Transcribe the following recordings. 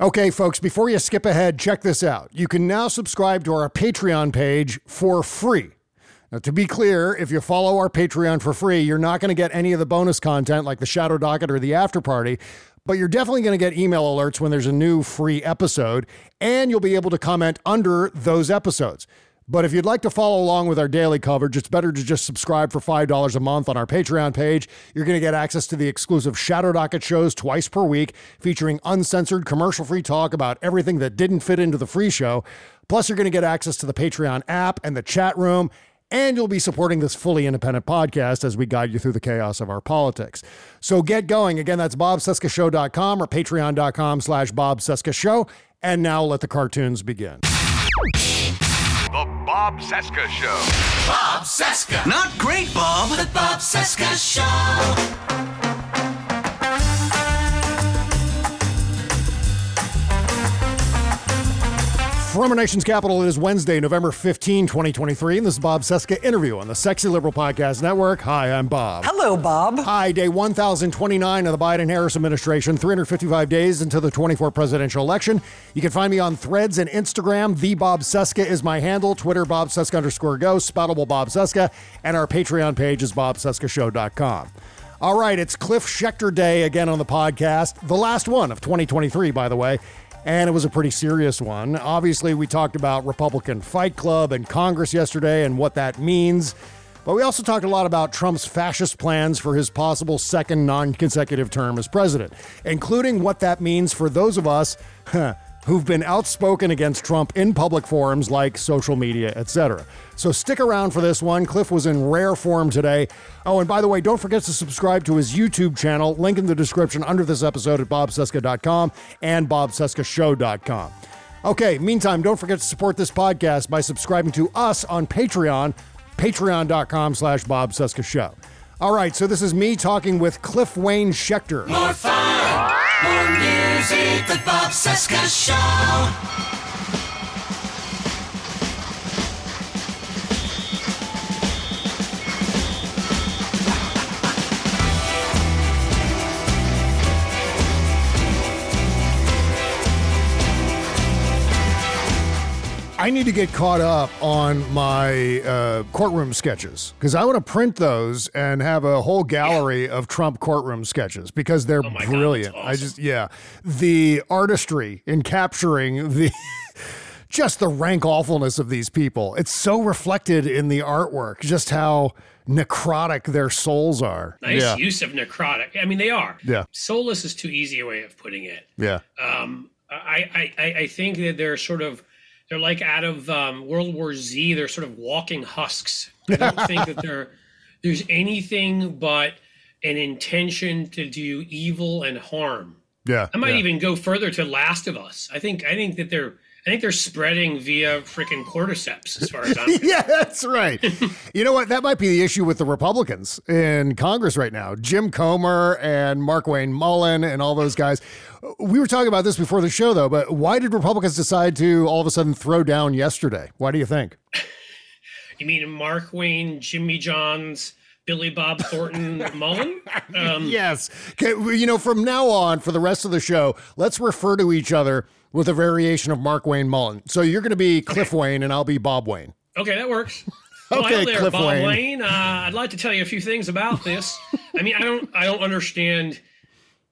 Okay, folks, before you skip ahead, check this out. You can now subscribe to our Patreon page for free. Now, to be clear, if you follow our Patreon for free, you're not going to get any of the bonus content like the Shadow Docket or the After Party, but you're definitely going to get email alerts when there's a new free episode, and you'll be able to comment under those episodes. But if you'd like to follow along with our daily coverage, it's better to just subscribe for $5 a month on our Patreon page. You're going to get access to the exclusive Shadow Docket shows twice per week, featuring uncensored, commercial free talk about everything that didn't fit into the free show. Plus, you're going to get access to the Patreon app and the chat room. And you'll be supporting this fully independent podcast as we guide you through the chaos of our politics. So get going. Again, that's bobcescashow.com or patreon.com slash bobcescashow. And now let the cartoons begin. The Bob Cesca Show. Bob Cesca. Not great, Bob. The Bob Cesca Show. From our nation's capital, it is Wednesday, November 15, 2023, and this is Bob Cesca interview on the Sexy Liberal Podcast Network. Hi, I'm Bob. Hello, Bob. Hi, day 1029 of the Biden Harris administration, 355 days until the 24 presidential election. You can find me on threads and Instagram. The Bob Cesca is my handle. Twitter, Bob Cesca underscore go, spoutable Bob Cesca, and our Patreon page is bobcescashow.com. All right, it's Cliff Schecter Day again on the podcast, the last one of 2023, by the way and it was a pretty serious one. Obviously, we talked about Republican Fight Club and Congress yesterday and what that means. But we also talked a lot about Trump's fascist plans for his possible second non consecutive term as president, including what that means for those of us who've been outspoken against Trump in public forums like social media, etc. So stick around for this one. Cliff was in rare form today. Oh, and by the way, don't forget to subscribe to his YouTube channel. Link in the description under this episode at bobcesca.com and bobcescashow.com. Okay, meantime, don't forget to support this podcast by subscribing to us on Patreon, patreon.com slash Bob Show. All right, so this is me talking with Cliff Wayne Schecter. More fun, more music. The Bob Cesca Show. I need to get caught up on my uh, courtroom sketches because I want to print those and have a whole gallery of Trump courtroom sketches because they're Oh my God, brilliant. I just, yeah, the artistry in capturing the. Just the rank awfulness of these people. It's so reflected in the artwork, just how necrotic their souls are. Nice yeah. use of necrotic. I mean, they are. Yeah. Soulless is too easy a way of putting it. Yeah. Um, I, I I think that they're sort of, they're like out of um, World War Z. They're sort of walking husks. I don't think that they're, there's anything but an intention to do evil and harm. Yeah. I might yeah. even go further to Last of Us. I think I think that they're I think they're spreading via freaking cordyceps as far as I'm concerned. yeah, that's right. you know what? That might be the issue with the Republicans in Congress right now. Jim Comer and Mark Wayne Mullin and all those guys. We were talking about this before the show, though, but why did Republicans decide to all of a sudden throw down yesterday? Why do you think? You mean Mark Wayne, Jimmy Johns, Billy Bob Thornton, Mullin? Um, yes. Okay, you know, from now on, for the rest of the show, let's refer to each other with a variation of Mark Wayne Mullin. So you're going to be Cliff Wayne and I'll be Bob Wayne. Okay, that works. Okay, there, Cliff Bob Wayne. Wayne. Uh, I'd like to tell you a few things about this. I mean, I don't, I don't understand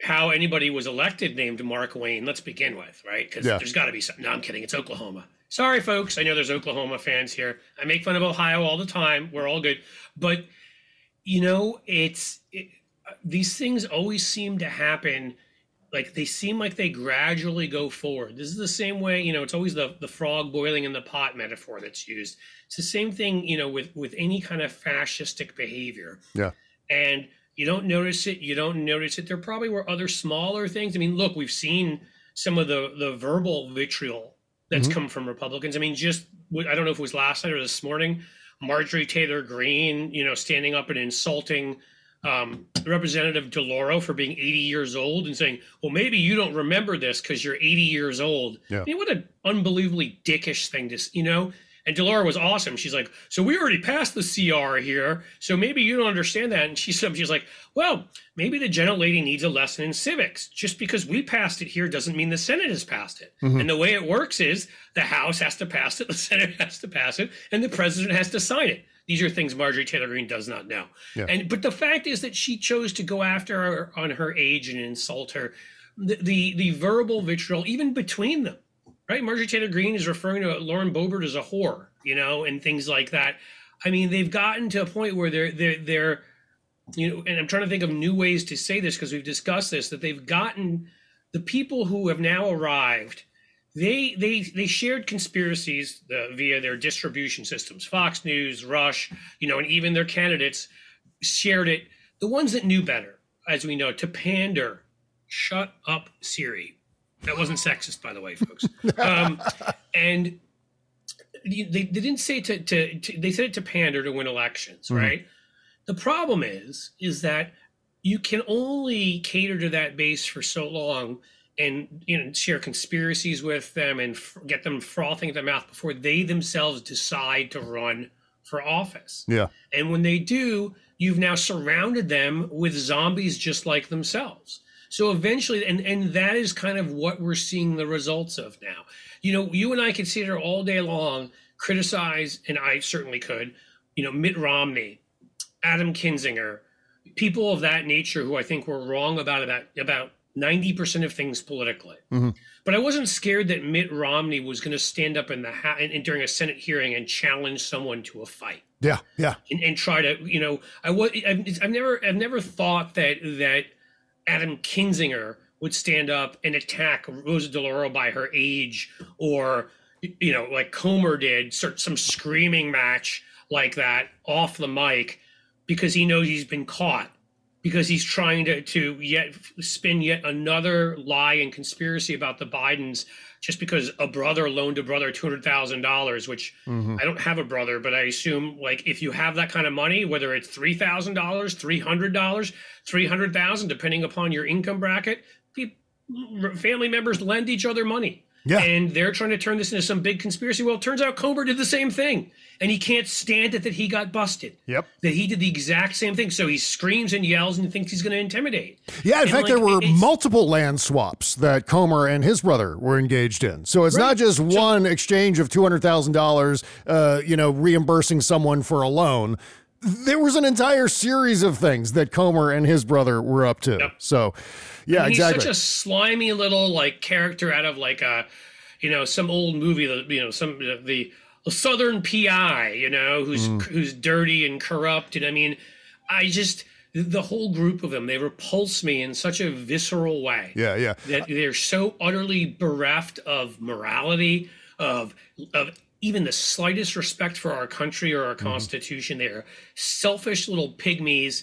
how anybody was elected named Mark Wayne. Let's begin with, right? Because Yeah. there's got to be some. No, I'm kidding. It's Oklahoma. Sorry, folks. I know there's Oklahoma fans here. I make fun of Ohio all the time. We're all good, but you know, it's it, these things always seem to happen. Like they seem like they gradually go forward. This is the same way, you know. It's always the the frog boiling in the pot metaphor that's used. It's the same thing, you know, with with any kind of fascistic behavior Yeah. and you don't notice it you don't notice it there probably were other smaller things i mean look we've seen some of the the verbal vitriol that's mm-hmm. come from republicans i mean just i don't know if it was last night or this morning marjorie taylor greene you know standing up and insulting um, representative DeLauro for being 80 years old and saying well maybe you don't remember this because you're 80 years old Yeah. I mean, what an unbelievably dickish thing to you know and DeLauro was awesome. She's like, so we already passed the CR here, so maybe you don't understand that. And she said, she's like, well, maybe the gentle lady needs a lesson in civics. Just because we passed it here doesn't mean the Senate has passed it. And the way it works is the House has to pass it, the Senate has to pass it, and the president has to sign it. These are things Marjorie Taylor Greene does not know. Yeah. And but the fact is that she chose to go after her on her age and insult her. The the, the verbal vitriol, even between them right? Marjorie Taylor Greene is referring to Lauren Boebert as a whore, you know, and things like that. I mean, they've gotten to a point where they're they're they're, you know, and I'm trying to think of new ways to say this because we've discussed this that they've gotten the people who have now arrived. They they they shared conspiracies uh, via their distribution systems, Fox News, Rush, you know, and even their candidates shared it. The ones that knew better, as we know, to pander. Shut up, Siri. That wasn't sexist, by the way, folks. Um, and they, they didn't say to, to, to they said it to pander to win elections, right? The problem is, is that you can only cater to that base for so long and you know share conspiracies with them and f- get them frothing at the mouth before they themselves decide to run for office. Yeah. And when they do, you've now surrounded them with zombies just like themselves. So eventually, and and that is kind of what we're seeing the results of now. You know, you and I could sit here all day long, criticize, and I certainly could, you know, Mitt Romney, Adam Kinzinger, people of that nature who I think were wrong about about about ninety percent of things politically. Mm-hmm. But I wasn't scared that Mitt Romney was going to stand up in the ha- in, in- during a Senate hearing and challenge someone to a fight Yeah. Yeah. and, and try to you know I was I've, I've never I've never thought that that Adam Kinzinger would stand up and attack Rosa DeLauro by her age or you know like Comer did some screaming match like that off the mic because he knows he's been caught because he's trying to to yet spin yet another lie and conspiracy about the Bidens just because a brother loaned a brother two hundred thousand dollars, which mm-hmm. I don't have a brother, but I assume like if you have that kind of money, whether it's three thousand dollars, three hundred dollars, 300,000, depending upon your income bracket, people, family members lend each other money. Yeah. And they're trying to turn this into some big conspiracy. Well, it turns out Comer did the same thing. And he can't stand it that he got busted. Yep. That he did the exact same thing. So he screams and yells and thinks he's going to intimidate. Yeah, in And, fact, like, there were multiple land swaps that Comer and his brother were engaged in. So it's not just one exchange of two hundred thousand dollars, uh, you know, reimbursing someone for a loan. There was an entire series of things that Comer and his brother were up to. Yep. So, yeah, And exactly. He's such a slimy little like character out of like a, you know, some old movie that you know some the, the Southern PI, you know, who's Mm. who's dirty and corrupt, and I mean, I just the whole group of them they repulse me in such a visceral way. yeah, yeah. that they're so utterly bereft of morality, of of even the slightest respect for our country or our Mm-hmm. constitution. They're selfish little pygmies.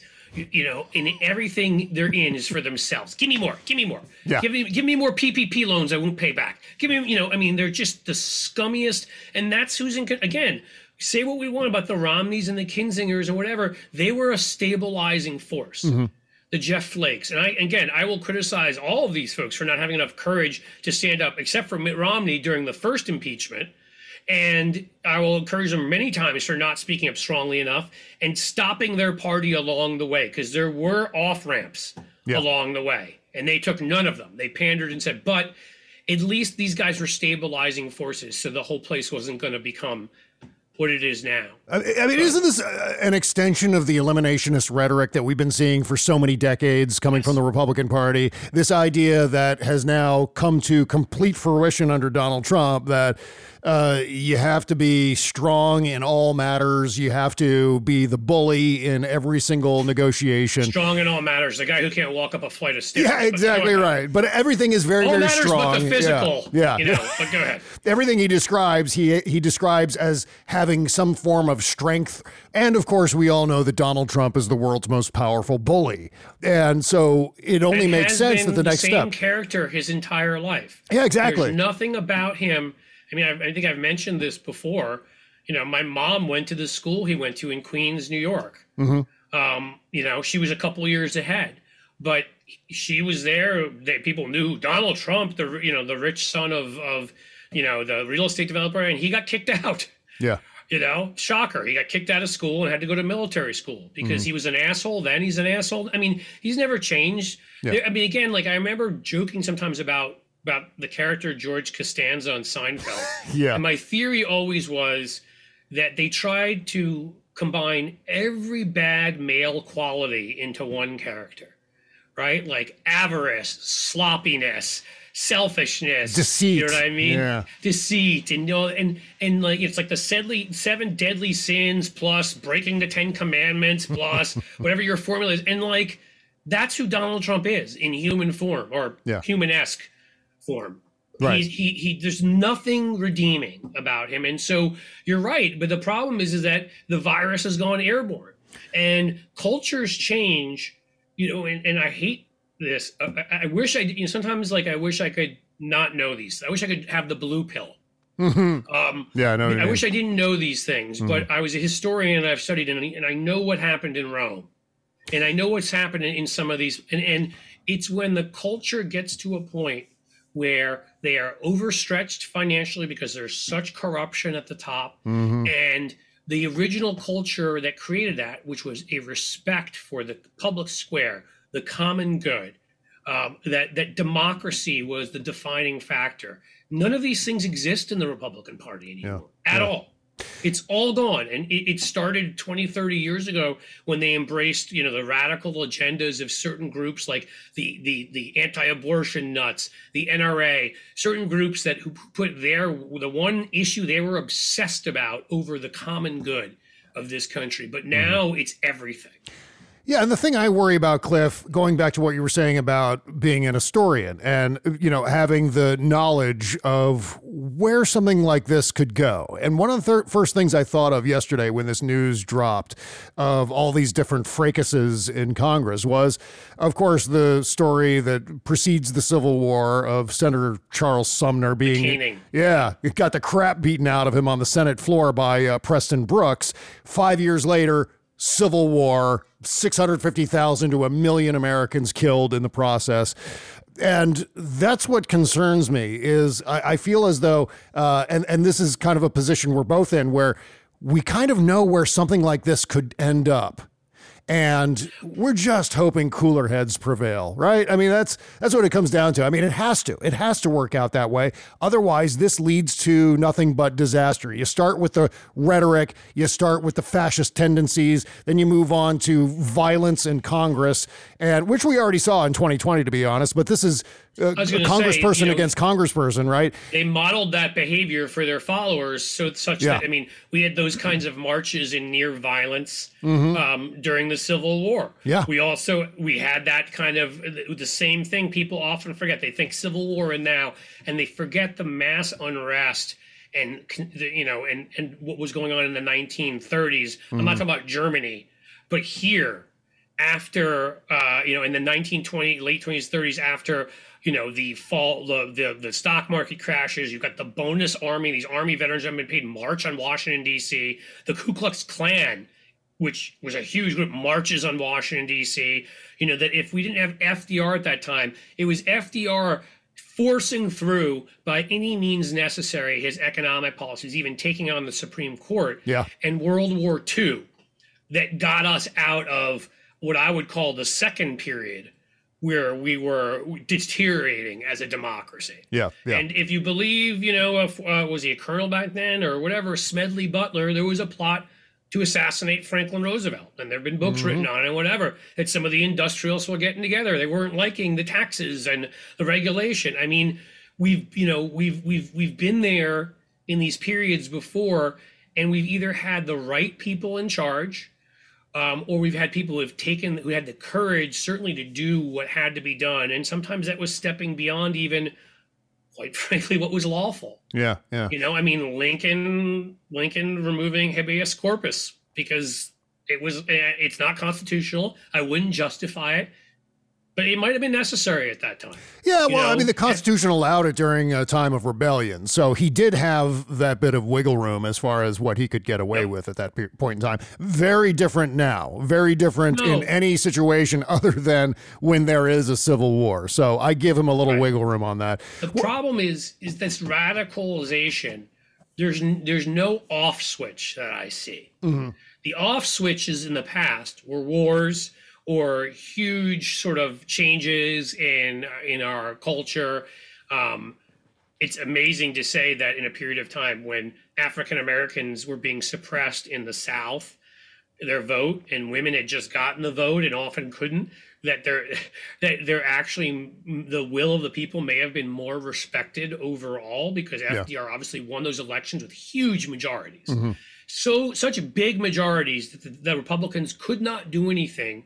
You, know, and everything they're in is for themselves. Give me more. Give me more. Yeah. Give me give me more PPP loans I won't pay back. Give me, you know, I mean, they're just the scummiest, and that's who's in. Again, say what we want about the Romneys and the Kinzingers or whatever. They were a stabilizing force the Jeff Flakes. And I again, I will criticize all of these folks for not having enough courage to stand up, except for Mitt Romney during the first impeachment. And I will encourage them many times for not speaking up strongly enough and stopping their party along the way, because there were off ramps Yeah. along the way, and they took none of them. They pandered and said, but at least these guys were stabilizing forces, so the whole place wasn't going to become what it is now. I mean, isn't this uh, an extension of the eliminationist rhetoric that we've been seeing for so many decades coming from the Republican Party? This idea that has now come to complete fruition under Donald Trump that uh, you have to be strong in all matters, you have to be the bully in every single negotiation. Strong in all matters. The guy who can't walk up a flight of stairs. Yeah, exactly ahead. right. But everything is very, All very matters strong. but the physical. Yeah. You know, but go ahead. everything he describes he he describes as having some form of strength and of course we all know that Donald Trump is the world's most powerful bully and so it only And makes sense that the next same step character his entire life. Yeah, exactly. There's nothing about him. I mean, I, I think I've mentioned this before. You know, my mom went to the school he went to in Queens, New York. Mm-hmm. Um, you know, she was a couple years ahead, but she was there. They, people knew Donald Trump, the you know the rich son of of you know the real estate developer, and he got kicked out. yeah You know, shocker. He got kicked out of school and had to go to military school because Mm-hmm. he was an asshole. Then he's an asshole. I mean, he's never changed. Yeah. I mean, again, like I remember joking sometimes about about the character George Costanza on Seinfeld. yeah And my theory always was that they tried to combine every bad male quality into one character, right? Like avarice, sloppiness, selfishness, Deceit. You know what I mean? Yeah. Deceit, and you know, and and like it's like the seven, seven deadly sins plus breaking the Ten Commandments plus whatever your formula is, and like that's who Donald Trump is in human form or Yeah. human-esque form. Right. He's, he he. There's nothing redeeming about him, and so you're right. But the problem is, is that the virus has gone airborne, and cultures change. You know, and, and I hate this. I, I- wish I. You know, sometimes like I wish I could not know these. I wish I could have the blue pill. Mhm. Um, yeah I know I mean. wish I didn't know these things, but I was a historian and I've studied and, and I know what happened in Rome. And I know what's happening in, in some of these. And, and it's when the culture gets to a point where they are overstretched financially because there's such corruption at the top. Mhm. And the original culture that created that, which was a respect for the public square, the common good, um, that that democracy was the defining factor. None of these things exist in the Republican Party anymore at Yeah. all. It's all gone, and it, it started 20, 30 years ago when they embraced, you know, the radical agendas of certain groups like the the the anti-abortion nuts, the NRA, certain groups that who put their the one issue they were obsessed about over the common good of this country. But mm-hmm. now it's everything. Yeah, and the thing I worry about, Cliff, going back to what you were saying about being an historian and you know having the knowledge of where something like this could go. And one of the thir- first things I thought of yesterday when this news dropped of all these different fracases in Congress was, of course, the story that precedes the Civil War of Senator Charles Sumner being yeah, got the crap beaten out of him on the Senate floor by uh, Preston Brooks. Five years later, Civil War, 650,000 to a million Americans killed in the process. And that's what concerns me is I, I feel as though, uh, and, and this is kind of a position we're both in where we kind of know where something like this could end up and we're just hoping cooler heads prevail, right? I mean, that's that's what it comes down to. I mean, it has to. It has to work out that way. Otherwise, this leads to nothing but disaster. You start with the rhetoric, you start with the fascist tendencies, then you move on to violence in Congress, and which we already saw in 2020 to be honest, but this is uh, was a gonna congressperson say, you know- against congressperson, right? they modeled that behavior for their followers so such Yeah. that i mean we had those kinds of marches in near violence um, during the civil war Mm-hmm. Yeah. we also we had that kind of the same thing people often forget they think civil war and now and they forget the mass unrest and the- you know and and what was going on in the 1930s i'm Mm-hmm. not talking about germany but here after uh, you know in the 1920 late 20s 30s after you know the fall the, the the stock market crashes. You've got the bonus army these army veterans have been paid march on washington d.c the ku klux klan which was a huge group marches on washington d.c you know that if we didn't have fdr at that time it was fdr forcing through by any means necessary his economic policies even taking on the supreme court Yeah. and world war ii that got us out of what I would call the second period where we were deteriorating as a democracy. Yeah, yeah. And if you believe, you know, if, uh, was he a colonel back then or whatever, Smedley Butler, there was a plot to assassinate Franklin Roosevelt. And there have been books Mm-hmm. written on it, whatever. That some of the industrialists were getting together. They weren't liking the taxes and the regulation. I mean, we've, you know, we've we've we've been there in these periods before, and we've either had the right people in charge, um, or we've had people who have taken who had the courage certainly to do what had to be done. And sometimes that was stepping beyond even quite frankly what was lawful. Yeah, yeah. You know, I mean, Lincoln, Lincoln removing habeas corpus because it was, eh, it's not constitutional. I wouldn't justify it, but it might have been necessary at that time. Yeah, You well, I mean, the Constitution allowed it during a time of rebellion, so he did have that bit of wiggle room as far as what he could get away with at that point in time. Very different now. Very different in any situation other than when there is a civil war. So I give him a little wiggle room on that. The problem is, is this radicalization. There's there's no off switch that I see. Mm-hmm. The off switches in the past were wars or huge sort of changes in in our culture. Um, it's amazing to say that in a period of time when African Americans were being suppressed in the South, their vote, and women had just gotten the vote and often couldn't, that they're that they're actually the will of the people may have been more respected overall because FDR obviously won those elections with huge majorities. So such big majorities that the, the Republicans could not do anything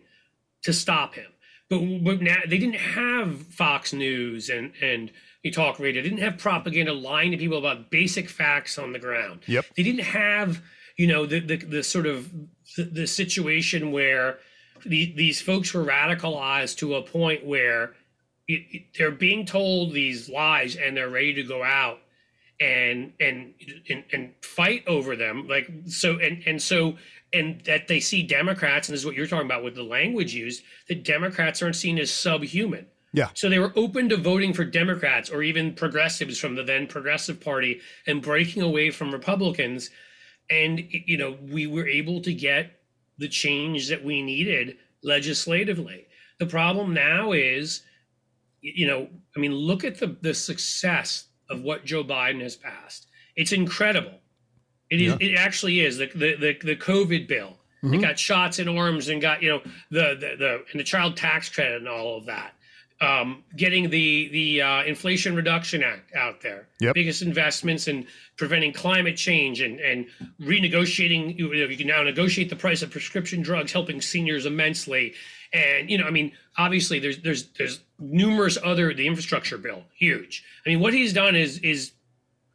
to stop him. But, but now they didn't have Fox News and and you talk radio. They didn't have propaganda lying to people about basic facts on the ground. Yep. They didn't have you know the the, the sort of the, the situation where the, these folks were radicalized to a point where it, it- they're being told these lies and they're ready to go out and and and, and fight over them like so and and so and that they see democrats and this is what you're talking about with the language used that democrats aren't seen as subhuman Yeah. so they were open to voting for democrats or even progressives from the then progressive party and breaking away from republicans and you know we were able to get the change that we needed legislatively the problem now is you know, I mean, look at the the success of what Joe Biden has passed. It's incredible. It is. It actually is. The the the, the COVID bill. They got shots in arms and got you know the the, the and the child tax credit and all of that. Um, getting the the uh, Inflation Reduction Act out there. Yep. Biggest investments in preventing climate change and and renegotiating. You, know, you can now negotiate the price of prescription drugs, helping seniors immensely. And you know, I mean, obviously, there's there's there's numerous other the infrastructure bill, huge. I mean, what he's done is is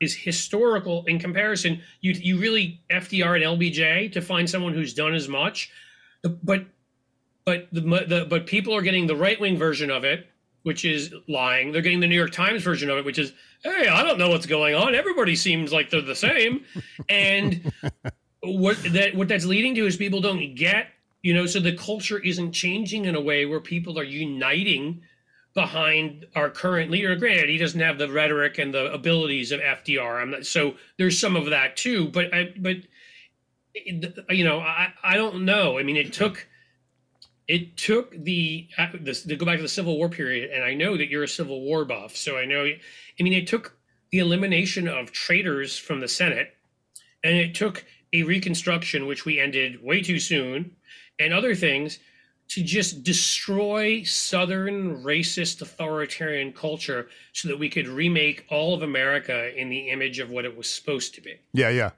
is historical in comparison. You you really FDR and LBJ to find someone who's done as much, but but the, the but people are getting the right wing version of it, which is lying. They're getting the New York Times version of it, which is, hey, I don't know what's going on. Everybody seems like they're the same, and what that what that's leading to is people don't get, you know, so the culture isn't changing in a way where people are uniting behind our current leader. Granted, he doesn't have the rhetoric and the abilities of FDR. I'm not, so there's some of that too. But I, but you know, I I don't know. I mean, it took it took the uh, this to go back to the Civil War period, and I know that you're a Civil War buff, so I know. I mean, it took the elimination of traitors from the Senate, and it took a Reconstruction, which we ended way too soon, and other things to just destroy Southern racist authoritarian culture so that we could remake all of America in the image of what it was supposed to be. Yeah, yeah.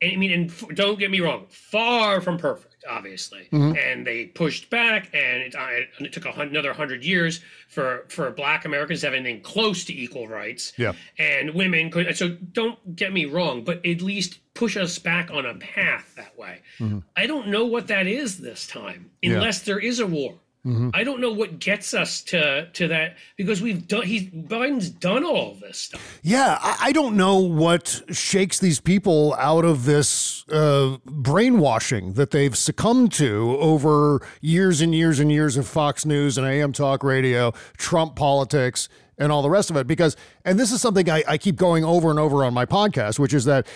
And I mean, and f- don't get me wrong, far from perfect, obviously. Mm-hmm. And they pushed back, and it, uh, I- it took a, another hundred years for for Black Americans to have anything close to equal rights. Yeah. And women could. So don't get me wrong, but at least push us back on a path that way. Mm-hmm. I don't know what that is this time, Yeah. unless there is a war. I don't know what gets us to to that because we've done. He's Biden's done all of this stuff. Yeah, I, I don't know what shakes these people out of this uh, brainwashing that they've succumbed to over years and years and years of Fox News and AM talk radio, Trump politics, and all the rest of it. Because, and this is something I, I keep going over and over on my podcast, which is that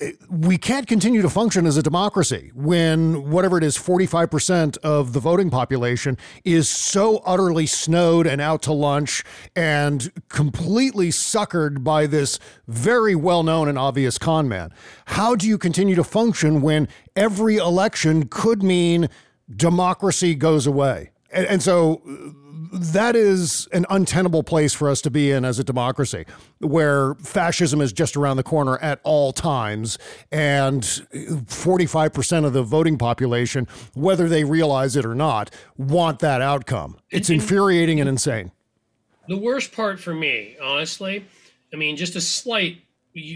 eh, we can't continue to function as a democracy when whatever it is, 45% of the voting population is so utterly snowed and out to lunch and completely suckered by this very well known and obvious con man. How do you continue to function when every election could mean democracy goes away? And, and so that is an untenable place for us to be in as a democracy, where fascism is just around the corner at all times, and 45% of the voting population, whether they realize it or not, want that outcome. It's infuriating and insane. The worst part for me, honestly, I mean, just a slight,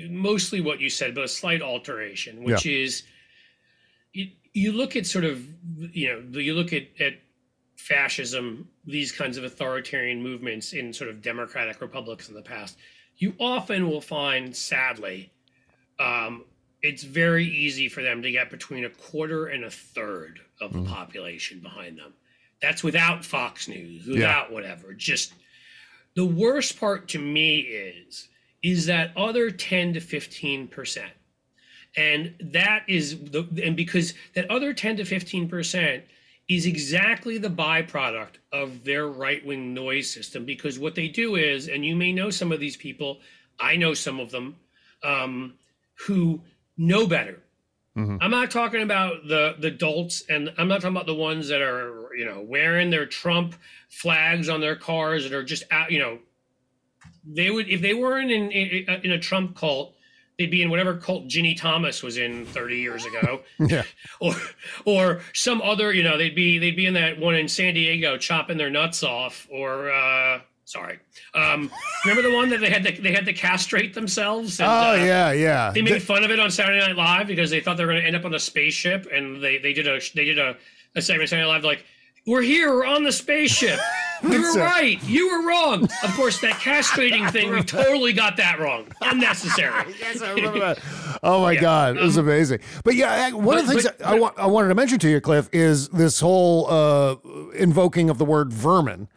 mostly what you said, but a slight alteration, which yeah. is you, you look at sort of, you know, you look at, at fascism, these kinds of authoritarian movements in sort of democratic republics in the past, you often will find, sadly, um, it's very easy for them to get between a quarter and a third of the mm. population behind them. That's without Fox News, without yeah. whatever. Just the worst part to me is is that other 10 to 15 percent and that is the and because that other 10 to 15 percent is exactly the byproduct of their right wing noise system. Because what they do is, and you may know some of these people, I know some of them um, who know better. Mm-hmm. I'm not talking about the the adults, and I'm not talking about the ones that are you know wearing their Trump flags on their cars that are just out. You know, they would if they weren't in in, in a Trump cult, they'd be in whatever cult Ginni Thomas was in 30 years ago. yeah. Or or some other, you know, they'd be they'd be in that one in San Diego chopping their nuts off or uh sorry. Um remember the one that they had to they had to castrate themselves and, Oh uh, yeah, yeah. They made the, fun of it on Saturday Night Live because they thought they were going to end up on a spaceship and they they did a they did a a segment Saturday Night Live like we're here, we're on the spaceship. You were right. You were wrong. Of course, that castrating thing, we totally got that wrong. Unnecessary. yes, I remember that. Oh my yeah. God, it was um, amazing. But yeah, one but, of the things but, I, wa- I wanted to mention to you, Cliff, is this whole uh, invoking of the word vermin.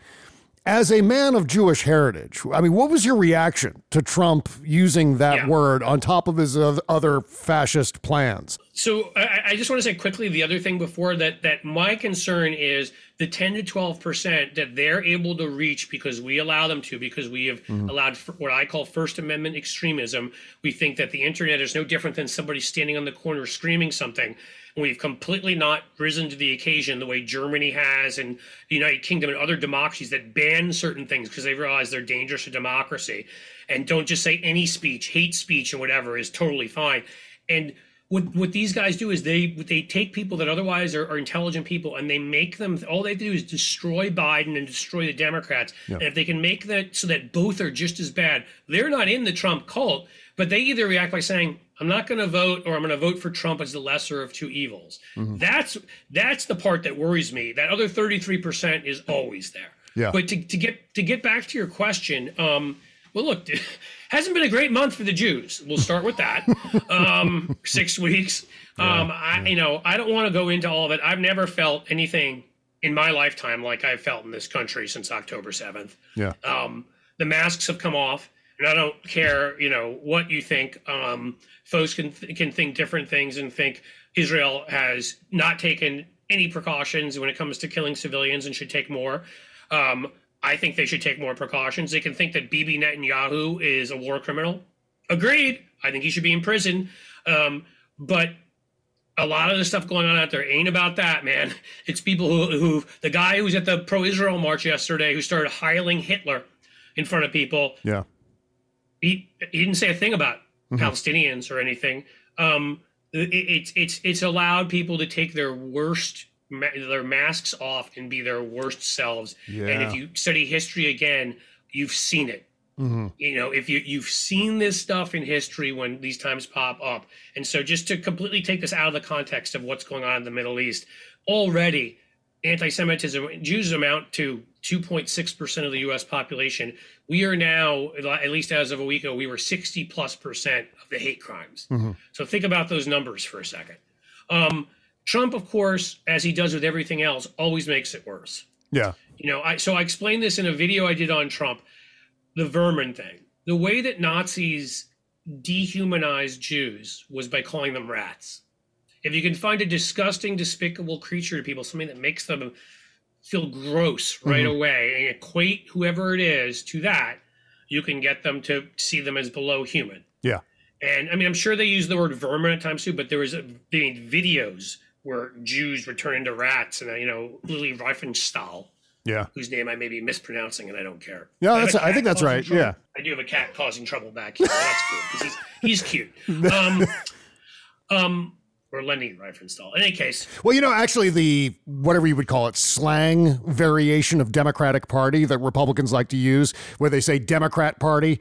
As a man of Jewish heritage, I mean, what was your reaction to Trump using that yeah. word on top of his other fascist plans? So I, I, just want to say quickly the other thing before that that my concern is the 10 to 12 percent that they're able to reach because we allow them to because we have mm-hmm. allowed what I call First Amendment extremism. We think that the internet is no different than somebody standing on the corner screaming something. We've completely not risen to the occasion the way Germany has and the United Kingdom and other democracies that ban certain things because they realize they're dangerous to democracy and don't just say any speech, hate speech, and whatever is totally fine. And what what these guys do is they they take people that otherwise are, are, intelligent people and they make them all they have to do is destroy Biden and destroy the Democrats. Yeah. And if they can make that so that both are just as bad, they're not in the Trump cult, but they either react by saying, I'm not going to vote or I'm going to vote for Trump as the lesser of two evils. Mm-hmm. That's that's the part that worries me. That other 33% is always there. Yeah. But to, to get to get back to your question, um, well, look, hasn't been a great month for the Jews. We'll start with that. um, six weeks. Um, I, you know, I don't want to go into all of it. I've never felt anything in my lifetime like I've felt in this country since October seventh. Yeah. Um, the masks have come off, and I don't care, you know, what you think. Um, folks can can think different things and think Israel has not taken any precautions when it comes to killing civilians and should take more. Um, I think they should take more precautions. They can think that Bibi Netanyahu is a war criminal. Agreed. I think he should be in prison. Um, but a lot of the stuff going on out there ain't about that, man. It's people who, who the guy who was at the pro-Israel march yesterday who started hiling Hitler in front of people. Yeah. He, he didn't say a thing about mm-hmm. Palestinians or anything. Um, it, it's it's it's allowed people to take their worst their masks off and be their worst selves. Yeah. And if you study history again, you've seen it. Mm-hmm. You know, if you you've seen this stuff in history when these times pop up, and so just to completely take this out of the context of what's going on in the Middle East, already anti-Semitism Jews amount to 2.6 percent of the U.S. population. We are now, at least as of a week ago, we were 60 plus percent of the hate crimes. Mm-hmm. So think about those numbers for a second. Um, Trump, of course, as he does with everything else, always makes it worse. Yeah. You know, I so I explained this in a video I did on Trump. the vermin thing. The way that Nazis dehumanized Jews was by calling them rats. If you can find a disgusting, despicable creature to people, something that makes them feel gross right Mhm. away, and equate whoever it is to that, you can get them to see them as below human. Yeah. And I mean, I'm sure they use the word vermin at times too, but there was a, videos where Jews were turned into rats, and uh, you know, Lily Riefenstahl, Yeah. whose name I may be mispronouncing, and I don't care. Yeah, a I think that's right, trouble. yeah. I do have a cat causing trouble back here. That's good because he's he's cute. Um, um, or lending Leni Riefenstahl. In any case, Well, you know, actually, the whatever you would call it, slang variation of Democratic Party that Republicans like to use, where they say Democrat Party,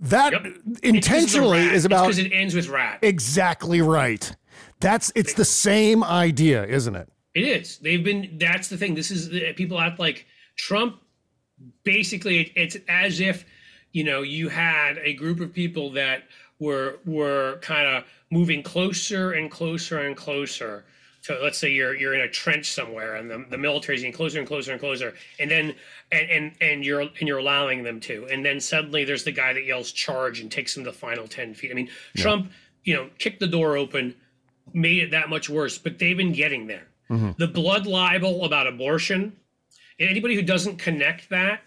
that intentionally is about because it ends with rat. exactly right. That's it's the same idea, isn't it? It is. They've been. That's the thing. This is uh, people act like Trump. Basically, it, it's as if you know you had a group of people that were were kind of moving closer and closer and closer to. Let's say you're you're in a trench somewhere, and the, the military's getting closer and closer and closer, and then and, and and you're and you're allowing them to, and then suddenly there's the guy that yells charge and takes them the final ten feet. I mean, Trump, you know, kicked the door open, made it that much worse, but they've been getting there the blood libel about abortion. And anybody who doesn't connect that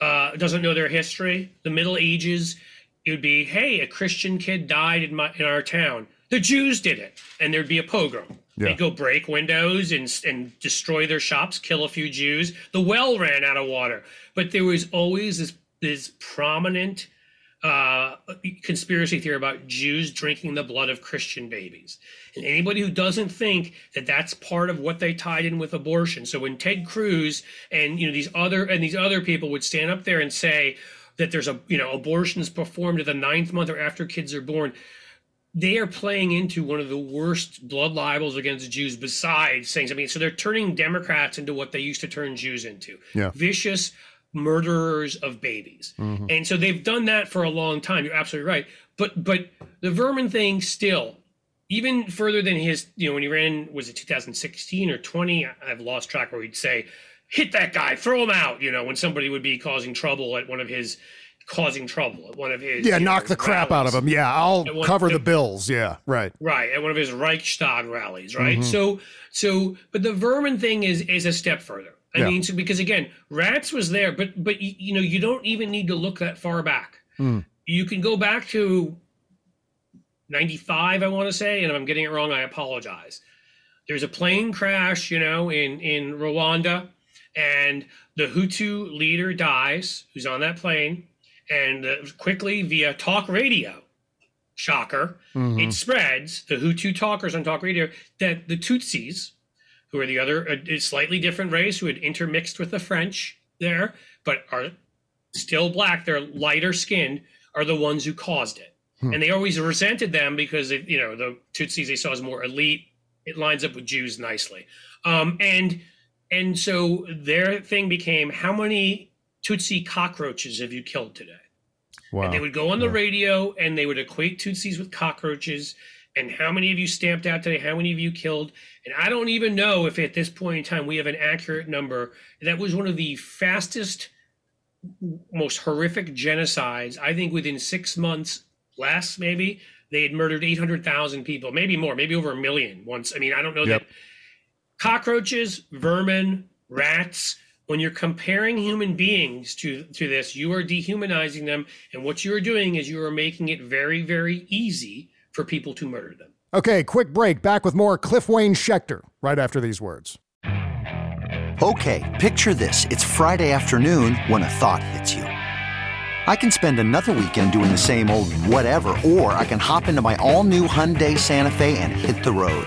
uh, doesn't know their history. The Middle Ages, it would be, hey, a Christian kid died in my in our town. The Jews did it, and there'd be a pogrom. Yeah. They'd go break windows and and destroy their shops, kill a few Jews. The well ran out of water, but there was always this this prominent uh, conspiracy theory about Jews drinking the blood of Christian babies. And anybody who doesn't think that that's part of what they tied in with abortion. So when Ted Cruz and you know these other and these other people would stand up there and say that there's a you know abortions performed at the ninth month or after kids are born, they are playing into one of the worst blood libels against Jews besides saying something. So they're turning Democrats into what they used to turn Jews into. Yeah. Vicious murderers of babies. Mm-hmm. And so they've done that for a long time. You're absolutely right. But but the vermin thing still, even further than his, you know, when he ran, was it 2016 or 20? I've lost track where he'd say, hit that guy, throw him out, you know, when somebody would be causing trouble at one of his causing trouble at one of his Yeah, knock know, the crap out of him. Yeah, I'll cover the the- bills. Yeah, right. Right, at one of his Reichstag rallies, right? Mhm. So, so, but the vermin thing is is a step further. I Yeah. mean, so because again, rats was there, but but you, you know, you don't even need to look that far back. Mm. You can go back to ninety five, I want to say, and if I'm getting it wrong, I apologize. There's a plane crash, you know, in in Rwanda, and the Hutu leader dies, who's on that plane, and uh, quickly via talk radio, shocker, Mhm. it spreads the Hutu talkers on talk radio that the Tutsis, who are the other a, a slightly different race who had intermixed with the French there, but are still black, they're lighter skinned, are the ones who caused it. Hmm. And they always resented them because it, you know the Tutsis they saw as more elite. It lines up with Jews nicely, um, and and so their thing became how many Tutsi cockroaches have you killed today? Wow. And they would go on the radio and they would equate Tutsis with cockroaches. And how many of you stamped out today? How many of you killed? And I don't even know if at this point in time we have an accurate number. That was one of the fastest, most horrific genocides. I think within six months, less maybe, they had murdered 800,000 people, maybe more, maybe over a million once. I mean, I don't know Yep. that cockroaches, vermin, rats. When you're comparing human beings to to this, you are dehumanizing them, and what you are doing is you are making it very, very easy for people to murder them. Okay, quick break. Back with more Cliff Wayne Schecter right after these words. Okay, picture this. It's Friday afternoon when a thought hits you. I can spend another weekend doing the same old whatever, or I can hop into my all new Hyundai Santa Fe and hit the road.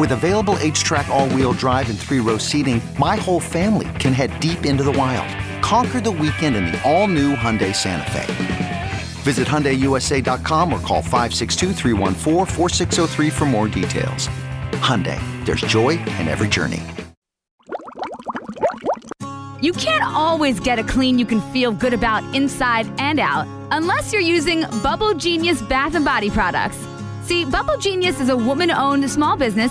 With available HTRAC, all wheel drive, and three row seating, my whole family can head deep into the wild. Conquer the weekend in the all-new Hyundai Santa Fe. Visit HyundaiUSA.com or call 562 for more details. Hyundai, there's joy in every journey. You can't always get a clean you can feel good about inside and out unless you're using Bubble Genius Bath and Body products. See, Bubble Genius is a woman owned small business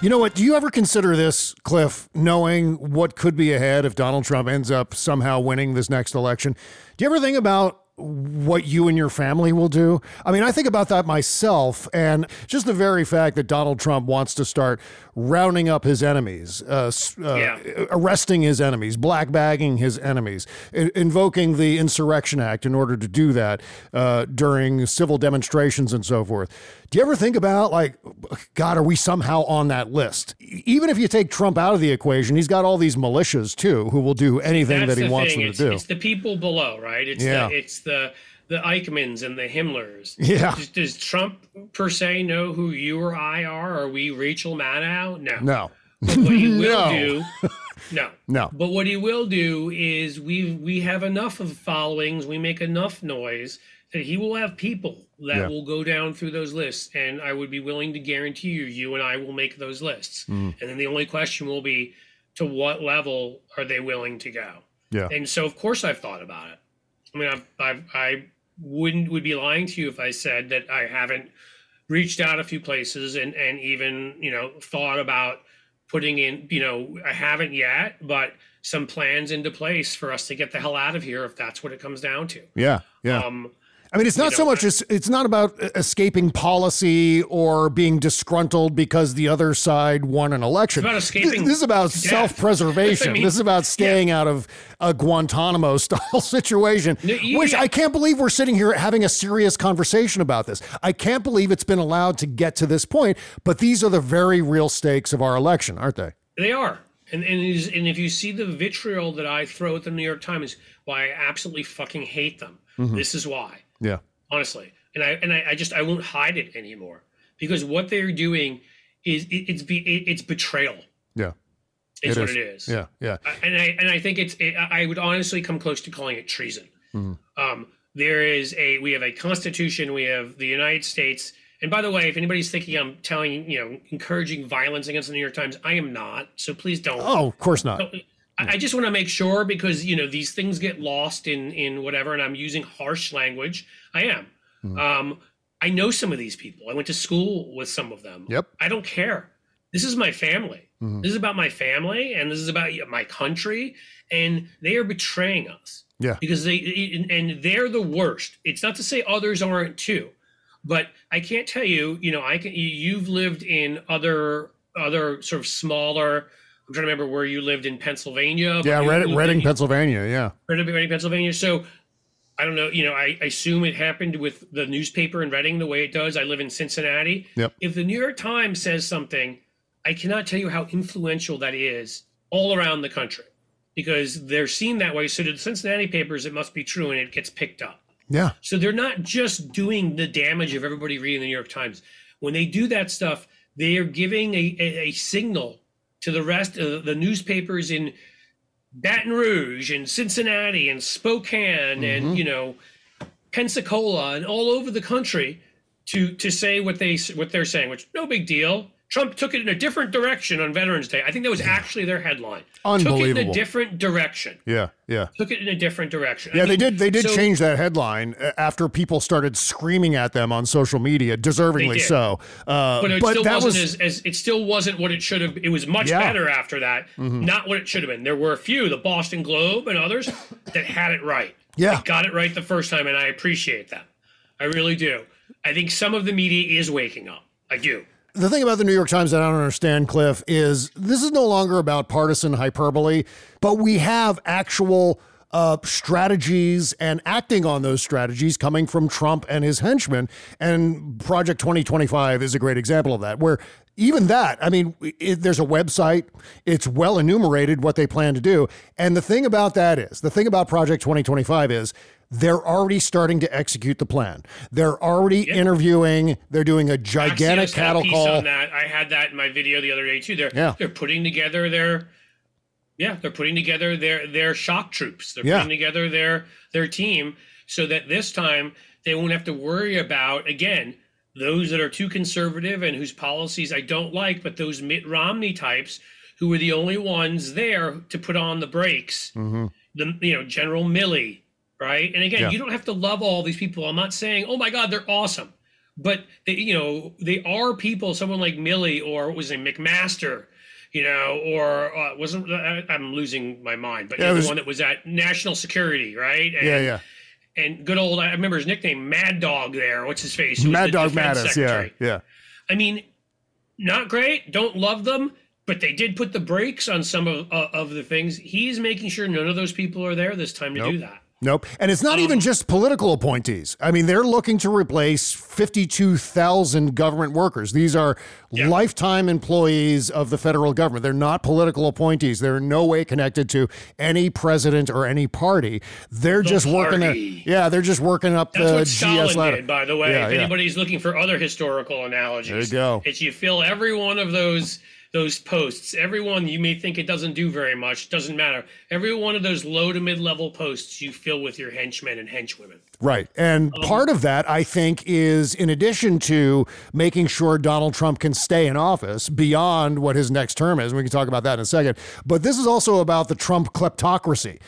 You know what? Do you ever consider this, Cliff, knowing what could be ahead if Donald Trump ends up somehow winning this next election? Do you ever think about what you and your family will do? I mean, I think about that myself, and just the very fact that Donald Trump wants to start rounding up his enemies, uh, uh, Yeah. arresting his enemies, black bagging his enemies, in- invoking the Insurrection Act in order to do that uh, during civil demonstrations and so forth. Do you ever think about, like, God, are we somehow on that list? Even if you take Trump out of the equation, he's got all these militias too who will do anything That's that he wants thing. them it's, to do. it's the people below, right? It's Yeah. the it's the the Eichmanns and the Himmlers. Yeah. Does, does Trump per se know who you or I are? Are we Rachel Maddow? No. no. But what he will No. do, no, No. But what he will do is we we have enough of followings, we make enough noise he will have people that Yeah. will go down through those lists, and I would be willing to guarantee you, you and I will make those lists, Mm. and then the only question will be, to what level are they willing to go? Yeah. And so, of course, I've thought about it. I mean, I've, I've, I wouldn't would be lying to you if I said that I haven't reached out a few places and and even you know thought about putting in you know I haven't yet, but some plans into place for us to get the hell out of here if that's what it comes down to. Yeah. Yeah. Um, I mean, it's not so much as it's not about escaping policy or being disgruntled because the other side won an election. It's about escaping This is about death. self-preservation. I mean, this is about staying out of a Guantanamo style situation, No, you- which yeah. I can't believe we're sitting here having a serious conversation about this. I can't believe it's been allowed to get to this point, but these are the very real stakes of our election, aren't they? They are. And and, and if you see the vitriol that I throw at the New York Times, why I absolutely fucking hate them. Mm-hmm. This is why. Yeah. honestly and i and I, I just i won't hide it anymore because what they're doing is it, it's be it, it's betrayal Yeah. is It what is. it is Yeah. Yeah. I- and i and i think it's it, i would honestly come close to calling it treason um there is a we have a constitution we have the united states and by the way if anybody's thinking i'm telling you know encouraging violence against the new york times i am not so please don't Oh, of course not. I I just want to make sure because you know these things get lost in in whatever, and I'm using harsh language. I am. Hmm. Um, I know some of these people. I went to school with some of them. Yep. I don't care. This is my family. Mhm. This is about my family, and this is about my country. And they are betraying us Yeah. because they and they're the worst. It's not to say others aren't too, but I can't tell you. You know, I can. You've lived in other other sort of smaller. I'm trying to remember where you lived in Pennsylvania. Yeah, Redding, Reading in- Pennsylvania. Yeah. Reading, Reading, Pennsylvania. So I don't know. You know, I, I assume it happened with the newspaper in Reading the way it does. I live in Cincinnati. Yep. If the New York Times says something, I cannot tell you how influential that is all around the country because they're seen that way. So to the Cincinnati papers, it must be true, and it gets picked up. Yeah. So they're not just doing the damage of everybody reading the New York Times. When they do that stuff, they are giving a, a, a signal to the rest of the newspapers in Baton Rouge and Cincinnati and Spokane and mm-hmm. you know Pensacola and all over the country to to say what they what they're saying, which no big deal. Trump took it in a different direction on Veterans Day. I think that was actually their headline. Unbelievable. Took it in a different direction. Yeah, yeah. Took it in a different direction. Yeah, I they mean, did. They did so- change that headline uh, after people started screaming at them on social media, deservingly so. Uh, but it but still that wasn't was as, as it still wasn't what it should have. It was much Yeah. better after that. Mhm. Not what it should have been. There were a few, the Boston Globe and others, that had it right. Yeah. They got it right the first time, and I appreciate that. I really do. I think some of the media is waking up. I do. The thing about the New York Times that I don't understand, Cliff, is this is no longer about partisan hyperbole, but we have actual uh, strategies and acting on those strategies coming from Trump and his henchmen. And Project 2025 is a great example of that, where even that, I mean, it, there's a website, it's well enumerated what they plan to do. And the thing about that is, the thing about Project 2025 is, they're already starting to execute the plan. They're already interviewing. They're doing a gigantic Axios cattle call. On that, I had that in my video the other day too. They're Yeah. they're putting together their yeah, they're putting together their their shock troops. They're Yeah. putting together their their team so that this time they won't have to worry about again those that are too conservative and whose policies I don't like, but those Mitt Romney types who were the only ones there to put on the brakes. Mm-hmm. The you know General Milley, right? And again, Yeah. you don't have to love all these people. I'm not saying, oh my God, they're awesome but they, you know they are people someone like Milley or what was it mcmaster you know or uh, wasn't I, i'm losing my mind but Yeah, yeah, it the one that was at national security right and, Yeah, yeah. and good old i remember his nickname mad dog there what's his face Mad Dog Mattis. Yeah, secretary. yeah. i mean not great don't love them but they did put the brakes on some of, uh, of the things he's making sure none of those people are there this time to do that Nope. And it's not Um, even just political appointees. I mean, they're looking to replace 52,000 government workers. These are lifetime employees of the federal government. They're not political appointees. They're in no way connected to any president or any party. They're just working their, yeah, they're just working up That's the what GS Stalin ladder. did, by the way. Yeah, if yeah. anybody's looking for other historical analogies, There you go. It's you fill every one of those those posts. Every one you may think it doesn't do very much, doesn't matter. Every one of those low to mid level posts you fill with your henchmen and henchwomen. Right. And Um, part of that, I think, is in addition to making sure Donald Trump can stay in office beyond what his next term is. We can talk about that in a second. But this is also about the Trump kleptocracy.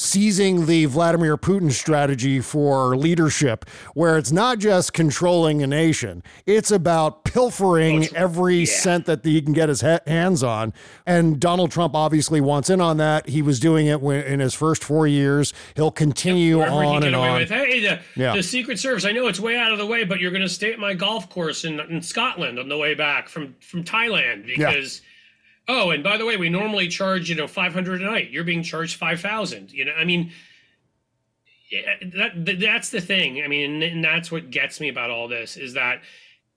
Seizing the Vladimir Putin strategy for leadership, where it's not just controlling a nation, it's about pilfering every cent that he can get his ha- hands on. And Donald Trump obviously wants in on that. He was doing it when, in his first four years. He'll continue he on get and on. with, hey, the, Yeah. the Secret Service. I know it's way out of the way, but you're going to stay at my golf course in, in Scotland on the way back from from Thailand Yeah. Oh, and by the way, we normally charge you know five hundred a night. You're being charged five thousand. You know, I mean, yeah, that, that that's the thing. I mean, and, that's what gets me about all this is that,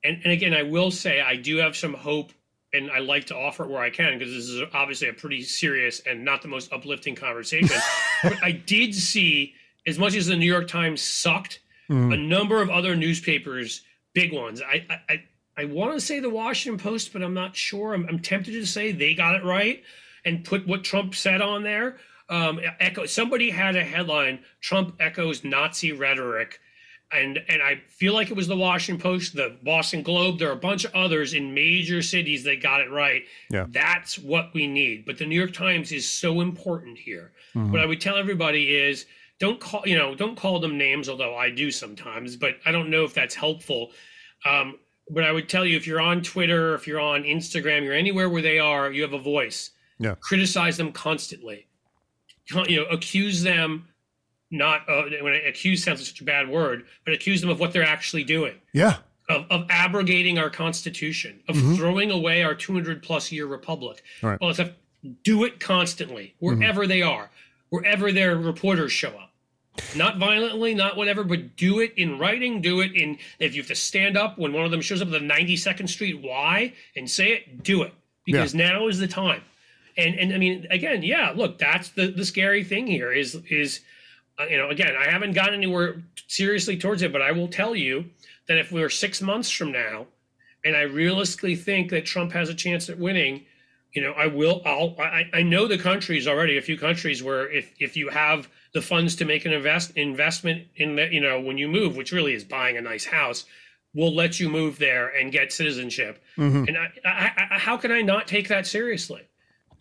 and, and again, I will say I do have some hope, and I like to offer it where I can because this is obviously a pretty serious and not the most uplifting conversation. but I did see, as much as the New York Times sucked, Mhm. a number of other newspapers, big ones. I I, I, want to say the Washington Post, but I'm not sure. I'm, I'm tempted to say they got it right and put what Trump said on there. Um, echo. Somebody had a headline: Trump echoes Nazi rhetoric, and and I feel like it was the Washington Post, the Boston Globe. There are a bunch of others in major cities that got it right. Yeah. That's what we need. But the New York Times is so important here. Mhm. What I would tell everybody is don't call you know don't call them names, although I do sometimes. But I don't know if that's helpful. Um, but I would tell you if you're on Twitter, if you're on Instagram, you're anywhere where they are, you have a voice. Yeah. Criticize them constantly. You know, accuse them. Not uh, when I, accuse sounds like such a bad word, but accuse them of what they're actually doing Yeah. of, of abrogating our constitution, of Mhm. throwing away our 200 plus year republic. Right. Well, it's a, do it constantly, wherever they are, wherever their reporters show up. Not violently, not whatever, but do it in writing, do it in, if you have to stand up when one of them shows up at the 92nd Street Y and say it, do it. Because now is the time. And, and I mean, again, yeah, look, that's the, the scary thing here is, is, uh, you know, again, I haven't gotten anywhere seriously towards it, but I will tell you that if we're six months from now, and I realistically think that Trump has a chance at winning, you know, I will. I'll. I, I know the countries already. A few countries where if if you have the funds to make an invest investment in that, you know, when you move, which really is buying a nice house, we'll let you move there and get citizenship. Mhm. And I, I, I, how can I not take that seriously?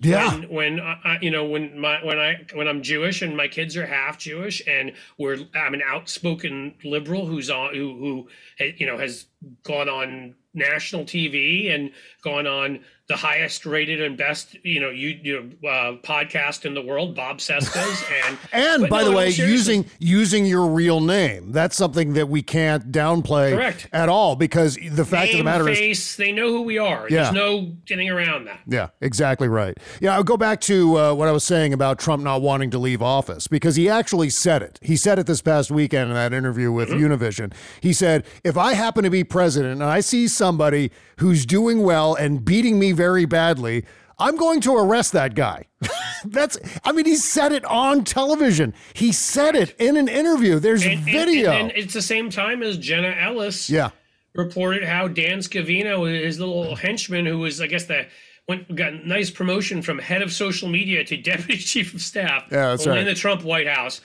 Yeah. When, when I, I- you know, when my when I when I'm Jewish and my kids are half Jewish, and we're I'm an outspoken liberal who's on who who eh, you know has gone on national TV and gone on the highest rated and best you know you you know uh, podcast in the world, Bob Cesca's, and And by no, the way, using using your real name. That's something that we can't downplay Correct. at all because the fact of the name, matter is face, they know who we are. Yeah. There's no getting around that. Yeah, exactly right. Yeah, I'll go back to uh, what I was saying about Trump not wanting to leave office because he actually said it. He said it this past weekend in that interview with Univision. He said, If I happen to be president and I see somebody who's doing well and beating me very badly, I'm going to arrest that guy. That's, I mean, he said it on television. He said it in an interview. There's And, and- video. and, it's the same time as Jenna Ellis. yeah. reported how Dan Scavino, his little henchman, who was, I guess, the went got a nice promotion from head of social media to deputy chief of staff. Yeah, that's right. in the Trump White House.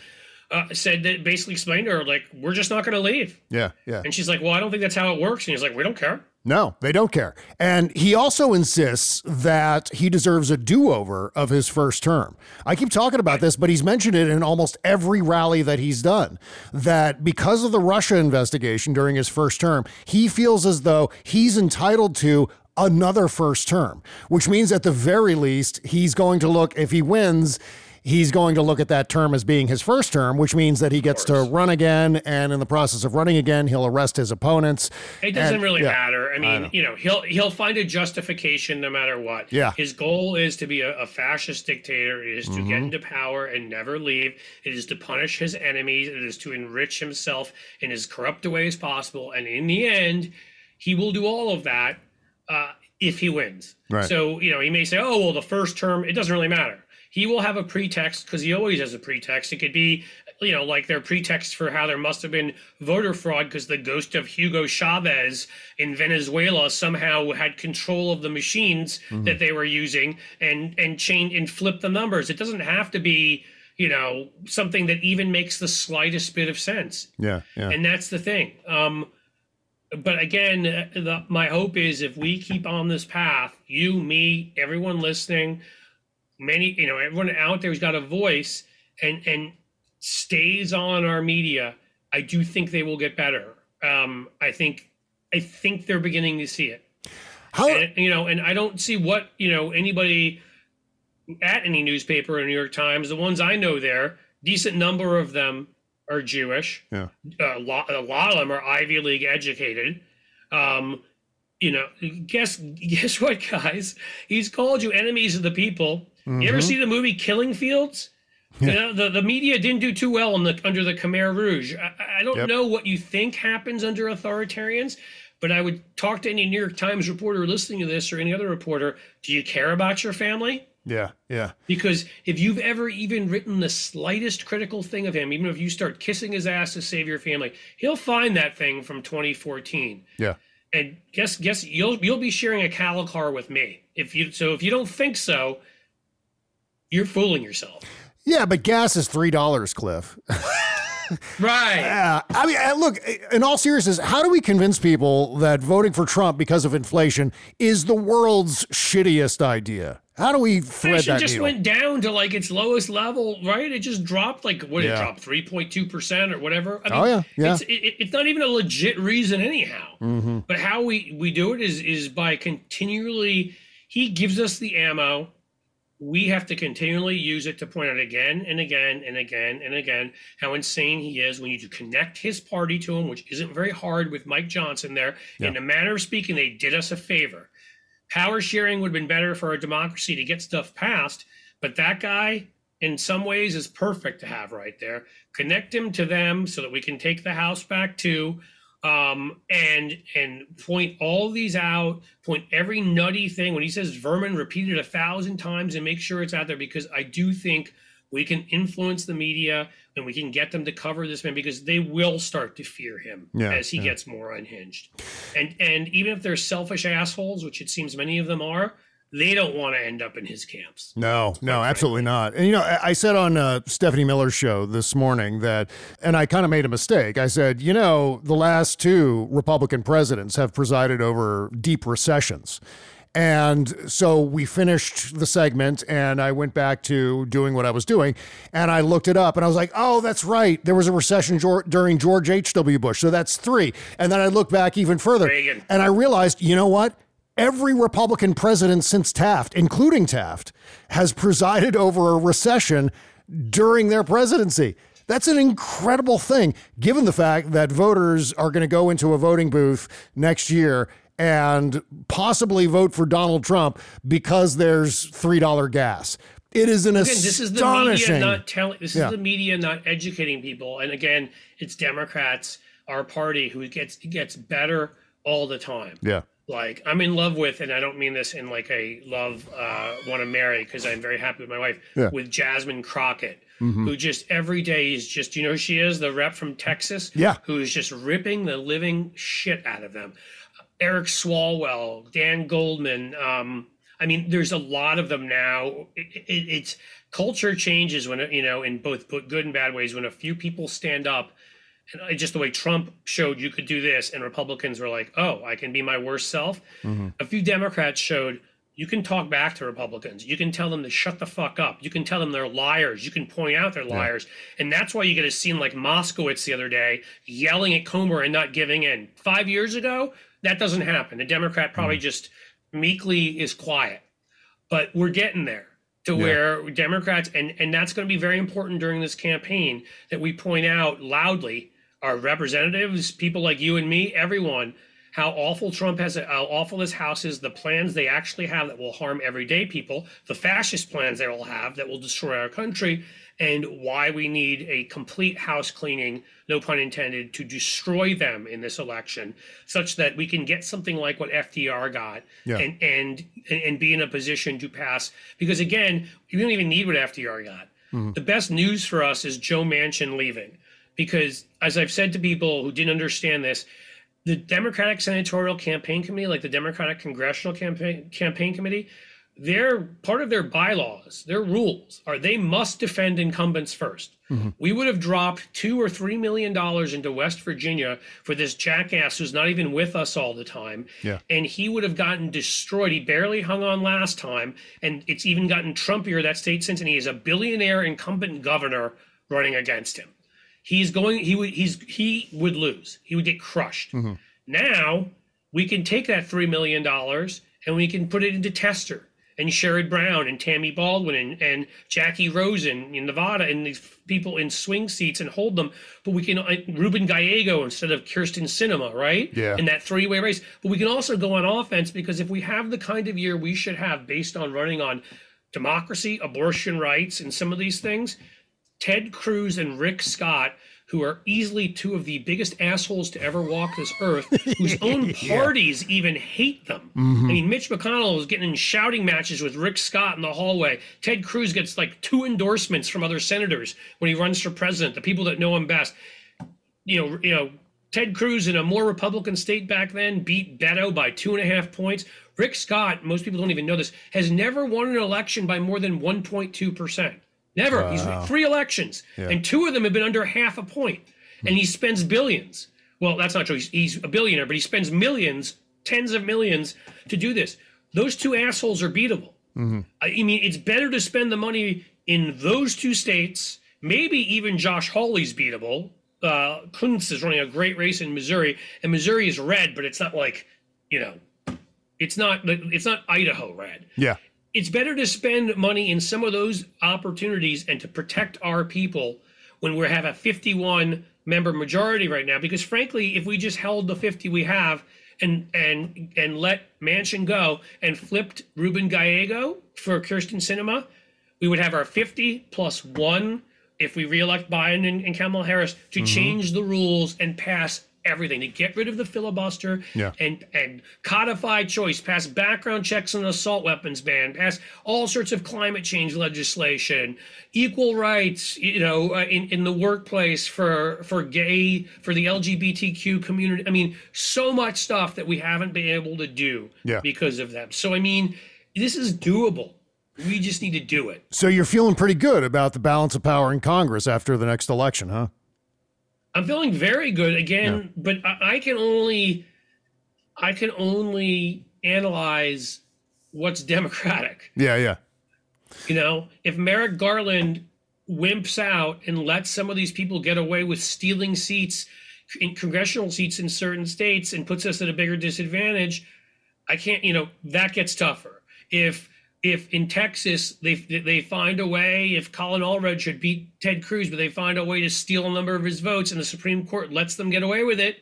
Uh, said that basically explained to her like, we're just not going to leave. Yeah. Yeah. And she's like, well, I don't think that's how it works. And he's like, we don't care. No, they don't care. And he also insists that he deserves a do over of his first term. I keep talking about this, but he's mentioned it in almost every rally that he's done. That because of the Russia investigation during his first term, he feels as though he's entitled to another first term, which means at the very least, he's going to look, if he wins, he's going to look at that term as being his first term, which means that he gets to run again. And in the process of running again, he'll arrest his opponents. It doesn't And- really yeah. matter. I mean, know. you know, he'll he'll find a justification no matter what. Yeah. His goal is to be a, a fascist dictator. It is to Mm-hmm. get into power and never leave. It is to punish his enemies. It is to enrich himself in as corrupt a way as possible. And in the end, he will do all of that uh, if he wins. Right. So you know, he may say, "Oh, well, the first term, it doesn't really matter." He will have a pretext because he always has a pretext. It could be, you know, like their pretext for how there must have been voter fraud because the ghost of Hugo Chavez in Venezuela somehow had control of the machines that they were using and and change and flip the numbers. It doesn't have to be, you know, something that even makes the slightest bit of sense Yeah. Yeah. and that's the thing. Um, but again, the, my hope is if we keep on this path, you, me, everyone listening, many, you know, everyone out there who's got a voice and and stays on our media, I do think they will get better. Um, I think I think they're beginning to see it. How, And, you know, and I don't see what you know anybody at any newspaper or New York Times. The ones I know there, decent number of them are Jewish. Yeah. A lot, a lot of them are Ivy League educated. Um, you know, guess guess what, guys? He's called you enemies of the people. You ever mm-hmm. see the movie Killing Fields? You know, the, the media didn't do too well the, under the Khmer Rouge. I, I don't Yep. know what you think happens under authoritarians, but I would talk to any New York Times reporter listening to this or any other reporter. Do you care about your family? yeah. Yeah. Because if you've ever even written the slightest critical thing of him, even if you start kissing his ass to save your family, he'll find that thing from 2014. Yeah. And guess guess you'll you'll be sharing a cattle car with me. If you so if you don't think so, you're fooling yourself. Yeah, but gas is three dollars, Cliff. Right. Yeah, I mean, uh, look. In all seriousness, how do we convince people that voting for Trump because of inflation is the world's shittiest idea? How do we thread Inflation that just needle? went down to like its lowest level, right? It just dropped like what did Yeah. it drop three point two percent or whatever. I Oh, yeah, yeah. It's, it, it's not even a legit reason anyhow. Mm-hmm. But how we we do it is is by continually. He gives us the ammo. We have to continually use it to point out again and again and again and again how insane he is. We need to connect his party to him, which isn't very hard with Mike Johnson there. In a manner of speaking, they did us a favor. Power sharing would have been better for our democracy to get stuff passed, but that guy, in some ways, is perfect to have right there. Connect him to them so that we can take the House back too, um, and and point all these out. Point every nutty thing when he says vermin, repeat it a thousand times and make sure it's out there because I do think we can influence the media and we can get them to cover this man because they will start to fear him Yeah, as he yeah. gets more unhinged. And and even if they're selfish assholes, which it seems many of them are, they don't want to end up in his camps. No, no, absolutely not. And you know, I, I said on uh, Stephanie Miller's show this morning that, and I kind of made a mistake. I said, you know, the last two Republican presidents have presided over deep recessions. And so we finished the segment, and I went back to doing what I was doing, and I looked it up, and I was like, "Oh, that's right. There was a recession during George H. W. Bush, so that's three. And then I looked back even further, Reagan. and I realized, you know what? Every Republican president since Taft, including Taft, has presided over a recession during their presidency. That's an incredible thing, given the fact that voters are going to go into a voting booth next year and possibly vote for Donald Trump because there's $3 gas. It is an Again, this is the media not telling. This Yeah. is the media not educating people. And again, it's Democrats, our party, who gets gets better all the time. yeah. Like I'm in love with, and I don't mean this in like a love uh, want to marry because I'm very happy with my wife. Yeah. With Jasmine Crockett, Mhm. who just every day is just you know who she is the rep from Texas. Yeah. who is just ripping the living shit out of them. Eric Swalwell, Dan Goldman. Um, I mean, there's a lot of them now. It, it, it's culture changes when you know in both good and bad ways. When a few people stand up, and just the way Trump showed you could do this, and Republicans were like, "Oh, I can be my worst self." Mm-hmm. A few Democrats showed you can talk back to Republicans. You can tell them to shut the fuck up. You can tell them they're liars. You can point out they're liars. And that's why you get a scene like Moskowitz the other day yelling at Comer and not giving in. Five years ago, that doesn't happen. A Democrat probably mm-hmm. just meekly is quiet. But we're getting there to Yeah. where Democrats, and, and that's going to be very important during this campaign that we point out loudly our representatives, people like you and me, everyone, how awful Trump has, how awful this House is, the plans they actually have that will harm everyday people, the fascist plans they will have that will destroy our country, and why we need a complete house cleaning, no pun intended, to destroy them in this election, such that we can get something like what FDR got Yeah. and, and and be in a position to pass. Because again, you don't even need what FDR got. Mm-hmm. The best news for us is Joe Manchin leaving. Because as I've said to people who didn't understand this, the Democratic Senatorial Campaign Committee, like the Democratic Congressional Campaign Campaign Committee, their part of their bylaws, their rules are they must defend incumbents 1st mm-hmm. We would have dropped two or three million dollars into West Virginia for this jackass who's not even with us all the time. Yeah. And he would have gotten destroyed. He barely hung on last time. And it's even gotten Trumpier, that state since, and he is a billionaire incumbent governor running against him. He's going. He would. He's. He would lose. He would get crushed. Now we can take that three million dollars and we can put it into Tester and Sherrod Brown and Tammy Baldwin and, and Jackie Rosen in Nevada and these people in swing seats and hold them. But we can uh, Ruben Gallego instead of Kyrsten Sinema, right? Yeah. In that three-way race. But we can also go on offense because if we have the kind of year we should have based on running on democracy, abortion rights, and some of these things, Ted Cruz and Rick Scott, who are easily two of the biggest assholes to ever walk this earth, whose own parties even hate them. Mm-hmm. I mean, Mitch McConnell was getting in shouting matches with Rick Scott in the hallway. Ted Cruz gets like two endorsements from other senators when he runs for president, the people that know him best. You know, you know, Ted Cruz in a more Republican state back then beat Beto by two and a half points. Rick Scott, most people don't even know this, has never won an election by more than 1.2%. Never. He's won three elections, and two of them have been under half a point. And he spends billions. Well, that's not true. He's, he's a billionaire, but he spends millions, tens of millions to do this. Those two assholes are beatable. I I mean, it's better to spend the money in those two states. Maybe even Josh Hawley's beatable. Uh, Kunce is running a great race in Missouri, and Missouri is red, but it's not like, you know, it's not it's not Idaho red Yeah. It's better to spend money in some of those opportunities and to protect our people when we have a 51 member majority right now. Because frankly if we just held the 50 we have and and and let Manchin go and flipped Ruben Gallego for Kyrsten Sinema we would have our 50 plus 1 if we reelect Biden and, and Kamala Harris to mm-hmm. change the rules and pass everything to get rid of the filibuster Yeah. and and codify choice, pass background checks on assault weapons ban, pass all sorts of climate change legislation, equal rights, you know, uh, in in the workplace for for gay for the LGBTQ community. I mean, so much stuff that we haven't been able to do Yeah. because of them. So I mean, this is doable. We just need to do it. So you're feeling pretty good about the balance of power in Congress after the next election, huh? I'm feeling very good again, but I, I can only I can only analyze what's democratic. Yeah, yeah. You know, if Merrick Garland wimps out and lets some of these people get away with stealing seats in congressional seats in certain states and puts us at a bigger disadvantage, I can't, you know, that gets tougher. If if in Texas they they find a way, if Colin Allred should beat Ted Cruz, but they find a way to steal a number of his votes, and the Supreme Court lets them get away with it,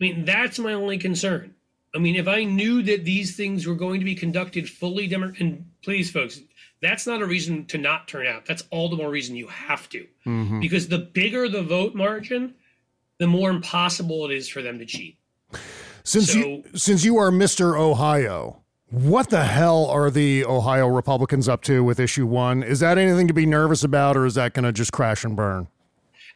I mean that's my only concern. I mean, if I knew that these things were going to be conducted fully democratic, and please, folks, that's not a reason to not turn out. That's all the more reason you have to, Mhm. because the bigger the vote margin, the more impossible it is for them to cheat. Since you since you are Mr. Ohio, what the hell are the Ohio Republicans up to with issue 1? Is that anything to be nervous about or is that going to just crash and burn?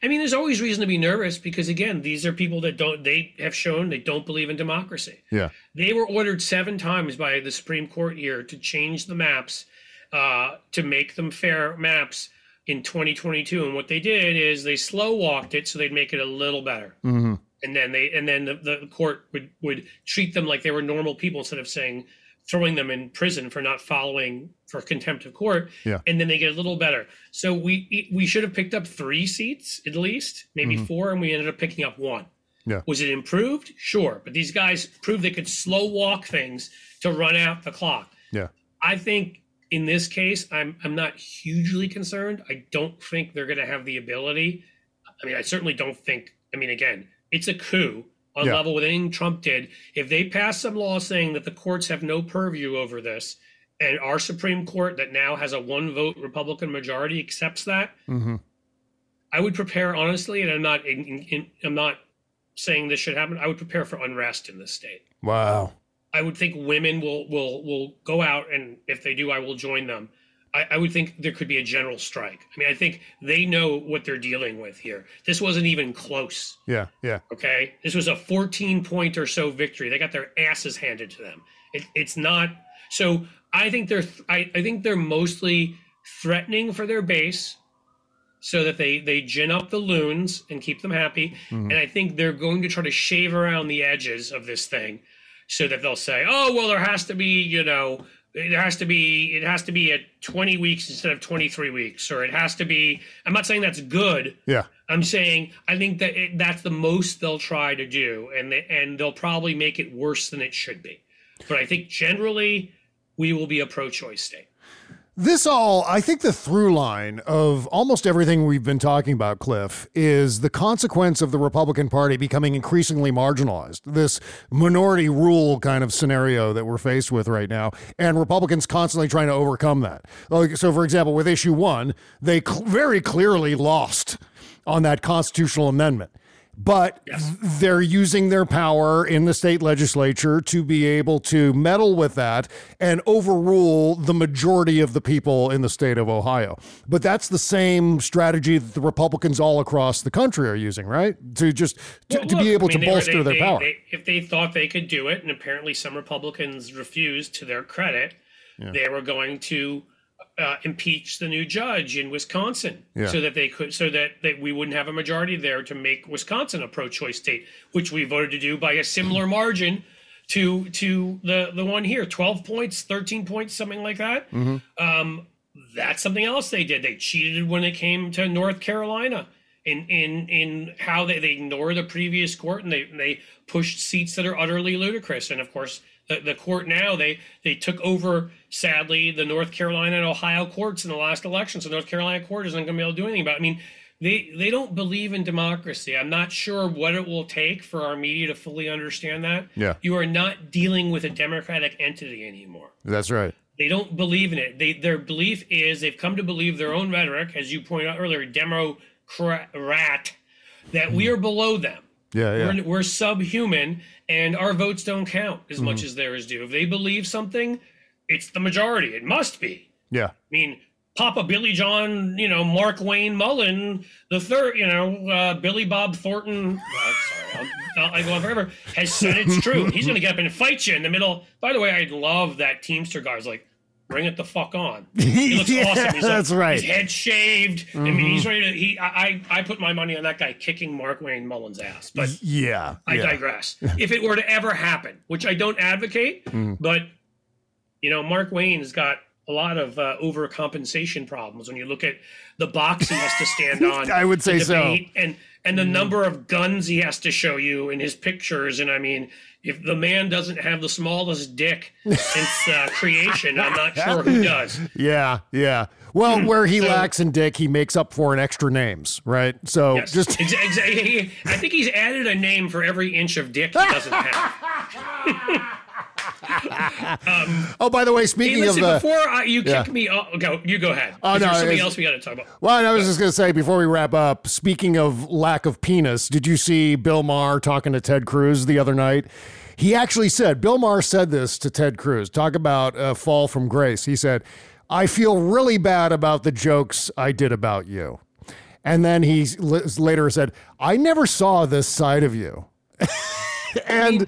I mean, there's always reason to be nervous because again, these are people that don't they have shown they don't believe in democracy. Yeah. They were ordered seven times by the Supreme Court here to change the maps uh, to make them fair maps in 2022. And what they did is they slow walked it so they'd make it a little better. Mm-hmm. And then they and then the, the court would would treat them like they were normal people instead of saying throwing them in prison for not following for contempt of court. Yeah. And then they get a little better. So we we should have picked up three seats at least, maybe Mhm. four, and we ended up picking up one. Yeah. Was it improved? Sure. But these guys proved they could slow walk things to run out the clock. Yeah. I think in this case, I'm I'm not hugely concerned. I don't think they're going to have the ability. I mean, I certainly don't think. I mean, again, it's a coup on Yeah. level with anything Trump did. If they pass some law saying that the courts have no purview over this, and our Supreme Court that now has a one vote Republican majority accepts that, Mm-hmm. I would prepare honestly, and I'm not in, in, in, I'm not saying this should happen. I would prepare for unrest in this state. Wow. I would think women will will will go out, and if they do, I will join them. I, I would think there could be a general strike. I mean, I think they know what they're dealing with here. This wasn't even close. Yeah, yeah. Okay, this was a 14 point or so victory. They got their asses handed to them. It, it's not. So I think they're. I, I think they're mostly threatening for their base, so that they they gin up the loons and keep them happy. Mhm. And I think they're going to try to shave around the edges of this thing, so that they'll say, "Oh, well, there has to be, you know." It has to be. It has to be at 20 weeks instead of 23 weeks, or it has to be. I'm not saying that's good. Yeah. I'm saying I think that it, that's the most they'll try to do, and they, and they'll probably make it worse than it should be. But I think generally we will be a pro-choice state. This all, I think the through line of almost everything we've been talking about, Cliff, is the consequence of the Republican Party becoming increasingly marginalized. This minority rule kind of scenario that we're faced with right now, and Republicans constantly trying to overcome that. Like, so, for example, with issue one, they cl- very clearly lost on that constitutional amendment. But they're using their power in the state legislature to be able to meddle with that and overrule the majority of the people in the state of Ohio. But that's the same strategy that the Republicans all across the country are using, right? To just to, Well, to be able I mean, to were- bolster they- their they- power. they- if they thought they could do it, and apparently some Republicans refused, to their credit, Yeah. they were going to uh, impeach the new judge in Wisconsin, Yeah. so that they could, so that, that we wouldn't have a majority there to make Wisconsin a pro-choice state, which we voted to do by a similar margin to to the the one here, twelve points, thirteen points, something like that. Mhm. Um, that's something else they did. They cheated when it came to North Carolina in in in how they, they ignore the previous court and they they pushed seats that are utterly ludicrous. And of course, the, the court now they they took over sadly the North Carolina and Ohio courts in the last election. So North Carolina court isn't going to be able to do anything about. it. I mean. They, they don't believe in democracy. I'm not sure what it will take for our media to fully understand that. Yeah. You are not dealing with a democratic entity anymore. That's right. They don't believe in it. They their belief is they've come to believe their own rhetoric, as you pointed out earlier, Democrat, that we are below them. Yeah, yeah. We're, we're subhuman, and our votes don't count as much Mhm. as theirs do. If they believe something, it's the majority. It must be. Yeah. I mean, Papa Billy John, you know, Mark Wayne Mullin, the third, you know, uh, Billy Bob Thornton, uh, sorry, I'll, I go on forever, has said it's true. He's going to get up and fight you in the middle. By the way, I love that Teamster guy. I was like, bring it the fuck on. He looks Yeah, awesome. He's that's like, right. His head shaved. I mean, he's Mhm. ready to. He, I, I, put my money on that guy kicking Mark Wayne Mullin's ass. But yeah, I yeah. digress. if it were to ever happen, which I don't advocate, Mm. but you know, Mark Wayne's got a lot of uh, overcompensation problems when you look at the box he has to stand on. I would say so. Mm. And and the number of guns he has to show you in his pictures. And I mean, if the man doesn't have the smallest dick since uh, creation, I'm not sure who does. Yeah, yeah. Well, where he So- lacks in dick, he makes up for in extra names, right? So Yes, just ex- ex- he- I think he's added a name for every inch of dick he doesn't have. oh, by the way, Hey, speaking listen, of uh, before I, you kick me, off, go. You go ahead. Oh, no, something else we got to talk about? Well, I was just going to say before we wrap up, speaking of lack of penis, did you see Bill Maher talking to Ted Cruz the other night? He actually said, Bill Maher said this to Ted Cruz. Talk about a fall from grace. He said, I feel really bad about the jokes I did about you. And then he later said, I never saw this side of you. and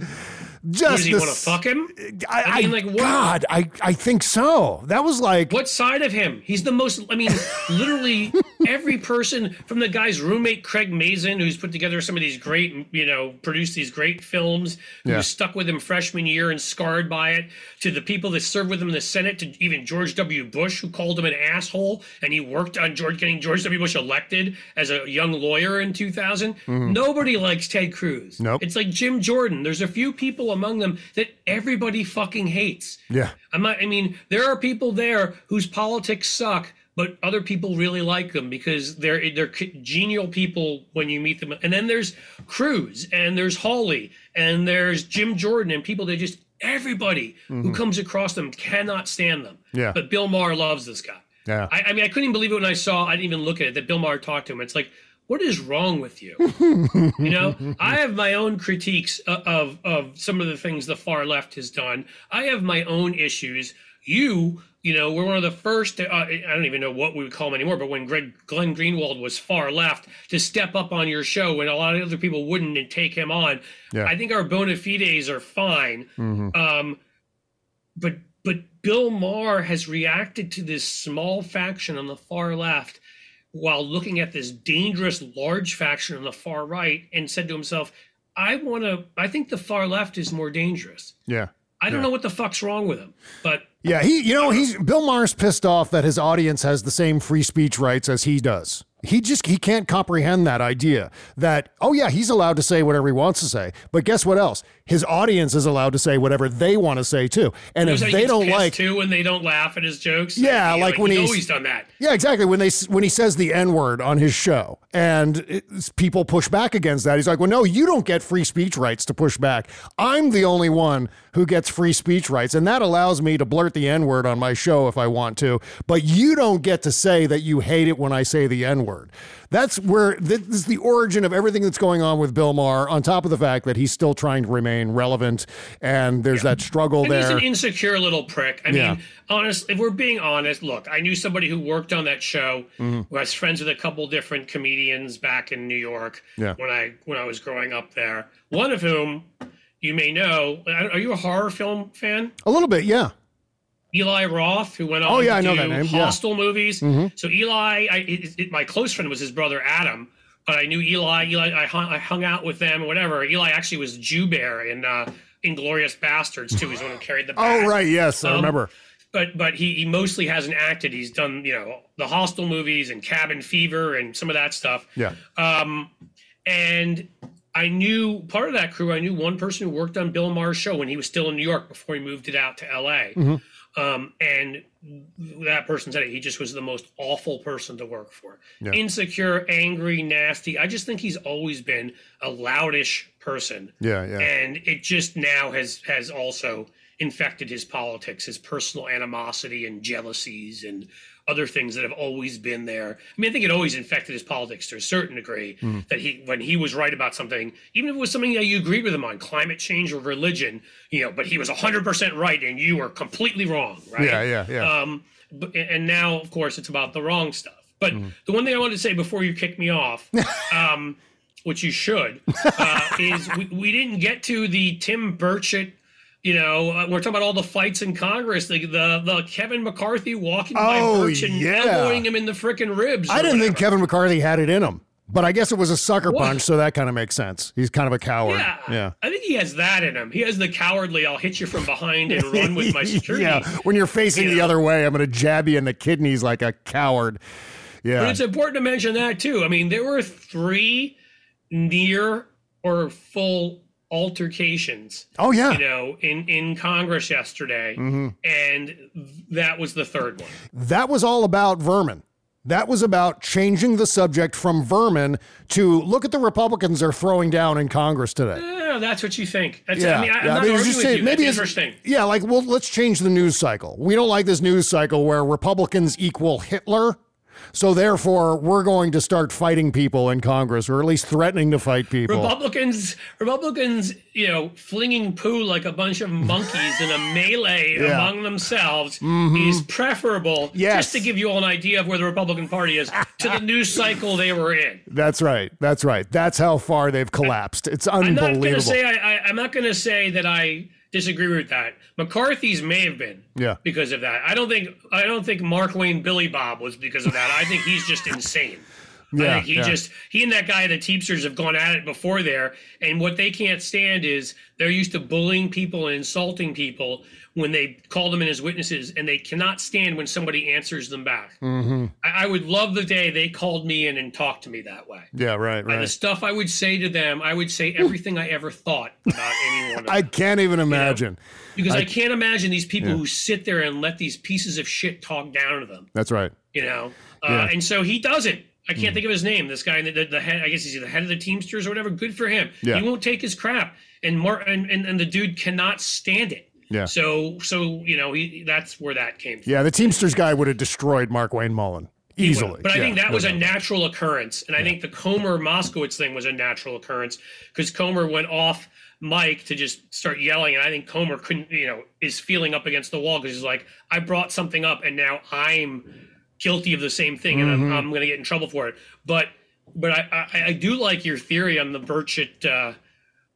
just does he want to fuck him? I, I mean, like, what- God, I, I think so. That was like, What side of him? He's the most. I mean, literally every person from the guy's roommate Craig Mazin, who's put together some of these great, you know, produced these great films, who Yeah. was stuck with him freshman year and scarred by it, to the people that served with him in the Senate, to even George W. Bush, who called him an asshole, and he worked on George getting George W. Bush elected as a young lawyer in 2000. Mhm. Nobody likes Ted Cruz. Nope. It's like Jim Jordan. There's a few people among them that everybody fucking hates. yeah. I'm not, I mean, there are people there whose politics suck, but other people really like them because they're they're genial people when you meet them. And then there's Cruz, and there's Hawley, and there's Jim Jordan, and people that just everybody who Mhm. comes across them cannot stand them. Yeah. But Bill Maher loves this guy. Yeah. I, I mean, I couldn't even believe it when I saw. I didn't even look at it that Bill Maher talked to him. It's like, what is wrong with you? you know, I have my own critiques of of some of the things the far left has done. I have my own issues. You, you know, we're one of the first. To, uh, I don't even know what we would call him anymore. But when Greg Glenn Greenwald was far left, to step up on your show when a lot of other people wouldn't and take him on, Yeah. I think our bona fides are fine. Mhm. Um, but but Bill Maher has reacted to this small faction on the far left while looking at this dangerous large faction on the far right and said to himself, I want to I think the far left is more dangerous. Yeah. I don't Yeah. know what the fuck's wrong with him, but Yeah, he, you know, he's Bill Maher's pissed off that his audience has the same free speech rights as he does. He just he can't comprehend that idea that oh yeah, he's allowed to say whatever he wants to say, but guess what else? His audience is allowed to say whatever they want to say too. And if like, they don't like too when they don't laugh at his jokes. Yeah, He- like when he's he's- always done that. Yeah, exactly. When they when he says the N word on his show, and people push back against that, he's like, "Well, no, you don't get free speech rights to push back. I'm the only one who gets free speech rights, and that allows me to blurt the N word on my show if I want to. But you don't get to say that you hate it when I say the N word. That's where this is the origin of everything that's going on with Bill Maher. On top of the fact that he's still trying to remain relevant, and there's that struggle And he's there. an insecure little prick. I Yeah. mean, honest, if we're being honest, look, I knew somebody who worked on that show. Mhm. who was friends with a couple different comedians back in New York Yeah. when I when I was growing up there. One of whom you may know. Are you a horror film fan? a little bit, yeah. Eli Roth, who went on Oh, yeah, I know do that name, yeah. Hostel movies. Mhm. So Eli, I, it, it- my close friend was his brother Adam, but I knew Eli. Eli, I hung, I hung out with them, whatever. Eli actually was Jew Bear in uh, Inglourious Basterds too. He's the one who carried the. Oh right, yes, I Um, remember. But but he, he mostly hasn't acted. He's done you know the Hostel movies and Cabin Fever and some of that stuff. Yeah. Um, and I knew part of that crew. I knew one person who worked on Bill Maher's show when he was still in New York before he moved it out to L.A. Mhm. Um, and that person said it, he just was the most awful person to work for. Yeah. Insecure, angry, nasty. I just think he's always been a loudish person Yeah, yeah. and it just now has has also infected his politics his personal animosity and jealousies and other things that have always been there i mean i think it always infected his politics to a certain degree Mhm. that he when he was right about something even if it was something that you agreed with him on climate change or religion you know but he was 100% right and you were completely wrong right Yeah, yeah, yeah. um but, and now of course it's about the wrong stuff but Mm-hmm. the one thing i wanted to say before you kick me off um which you should uh, is we, we didn't get to the tim burchett You know, uh, we're talking about all the fights in Congress. The the, the Kevin McCarthy walking Oh, by Burchett yeah. elbowing him in the frickin' ribs. I didn't think. Kevin McCarthy had it in him, but I guess it was a sucker What? punch, so that kind of makes sense. He's kind of a coward. Yeah, Yeah. I think he has that in him. He has the cowardly. I'll hit you from behind and run with my security. yeah. When you're facing You the know? other way, I'm going to jab you in the kidneys like a coward. Yeah. But Yeah. it's important to mention that too. I mean, there were three near or full altercations. Oh, yeah. You know, in in Congress yesterday, Mhm. and that was the third one. That was all about vermin. That was about changing the subject from vermin to look at the Republicans they're throwing down in Congress today. Yeah, that's what you think. That's, I mean, I, yeah, not mean, just with say- you. maybe That's it's- interesting. Yeah, like well, let's change the news cycle. We don't like this news cycle where Republicans equal Hitler. So therefore, we're going to start fighting people in Congress, or at least threatening to fight people. Republicans, Republicans, you know, flinging poo like a bunch of monkeys in a melee Yeah. among themselves Mhm. is preferable. Yes. Just to give you all an idea of where the Republican Party is to the news cycle they were in. That's right. That's right. That's how far they've collapsed. It's unbelievable. I'm not going to say I, I, I'm not going to say that I disagree with that. McCarthy's may have been yeah. because of that. I don't think I don't think Mark Wayne Billy Bob was because of that. I think he's just insane. I Yeah, think he yeah. just he and that guy the Teamsters have gone at it before there, and what they can't stand is they're used to bullying people and insulting people when they call them in as witnesses, and they cannot stand when somebody answers them back. hmm I, I would love the day they called me in and talked to me that way. Yeah. Right. And the stuff I would say to them, I would say everything I ever thought about anyone. I can't even imagine. because I, I- can't imagine these people Yeah. who sit there and let these pieces of shit talk down to them. That's right. You know, uh, Yeah. and so he doesn't. I can't Mm. think of his name. This guy, the, the, the head. I guess he's the head of the Teamsters or whatever. Good for him. Yeah. He won't take his crap, and Mar- and, and and the dude cannot stand it. Yeah. So so you know he that's where that came from. Yeah. The Teamsters guy would have destroyed Mark Wayne Mullin easily. But I think that was no a natural occurrence. And I think the Comer Moskowitz thing was a natural occurrence because Comer went off mic to just start yelling. And I think Comer couldn't, you know, is feeling up against the wall because he's like, I brought something up and now I'm guilty of the same thing and Mhm. I'm, I'm going to get in trouble for it. But but I, I, I do like your theory on the Burchett uh,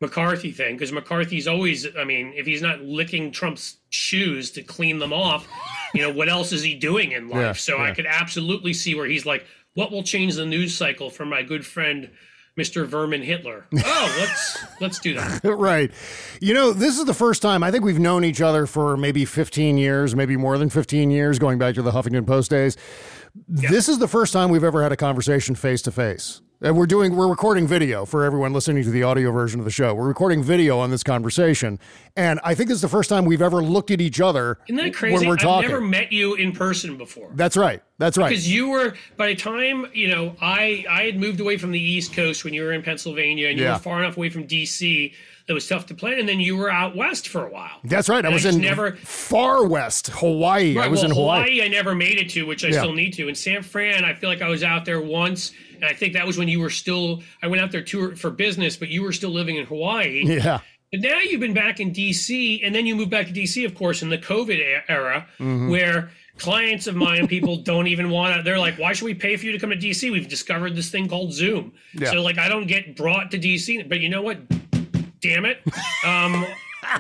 McCarthy thing because McCarthy's always, I mean, if he's not licking Trump's shoes to clean them off, you know, what else is he doing in life? Yeah, so I could absolutely see where he's like, what will change the news cycle for my good friend, Mr. Vermin Hitler? Oh, let's let's do that. right. You know, this is the first time I think we've known each other for maybe 15 years, maybe more than 15 years, going back to the Huffington Post days. This is the first time we've ever had a conversation face to face. And we're doing we're recording video for everyone listening to the audio version of the show. We're recording video on this conversation. And I think this is the first time we've ever looked at each other Isn't that crazy? when we're I've never met you in person before. That's right. That's right. Because you were by the time you know I I had moved away from the East Coast when you were in Pennsylvania and you Yeah. were far enough away from DC that was tough to plan, and then you were out west for a while. That's right. I And was just in never far west, Hawaii. I Right, was well, in Hawaii. I never made it to, which I Yeah. still need to. In San Fran, I feel like I was out there once, and I think that was when you were still. I went out there tour for business, but you were still living in Hawaii. Yeah. But now you've been back in DC, and then you moved back to DC, of course, in the COVID era, Mhm. where clients of mine, people don't even want to. They're like, "Why should we pay for you to come to DC? We've discovered this thing called Zoom." Yeah. So like, I don't get brought to DC, but you know what? Damn it, um,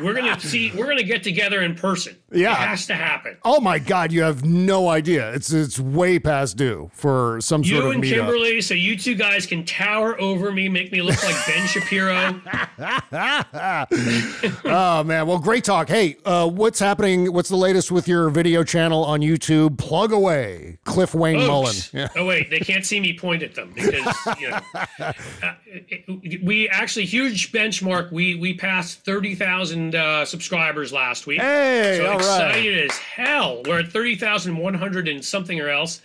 we're gonna see. We're gonna get together in person. Yeah. it has to happen. Oh my God, you have no idea. It's it's way past due for some You sort of and meetup. Kimberly, so you two guys can tower over me, make me look like Ben Shapiro. oh man, well, great talk. Hey, uh, what's happening? What's the latest with your video channel on YouTube? Plug away, Cliff Wayne Oops. Mullin. Yeah. Oh wait, they can't see me point at them because you know uh, we actually huge benchmark. We we passed thirty thousand uh, subscribers last week. Hey, so all right. excited as hell. We're at thirty thousand one hundred and something or else.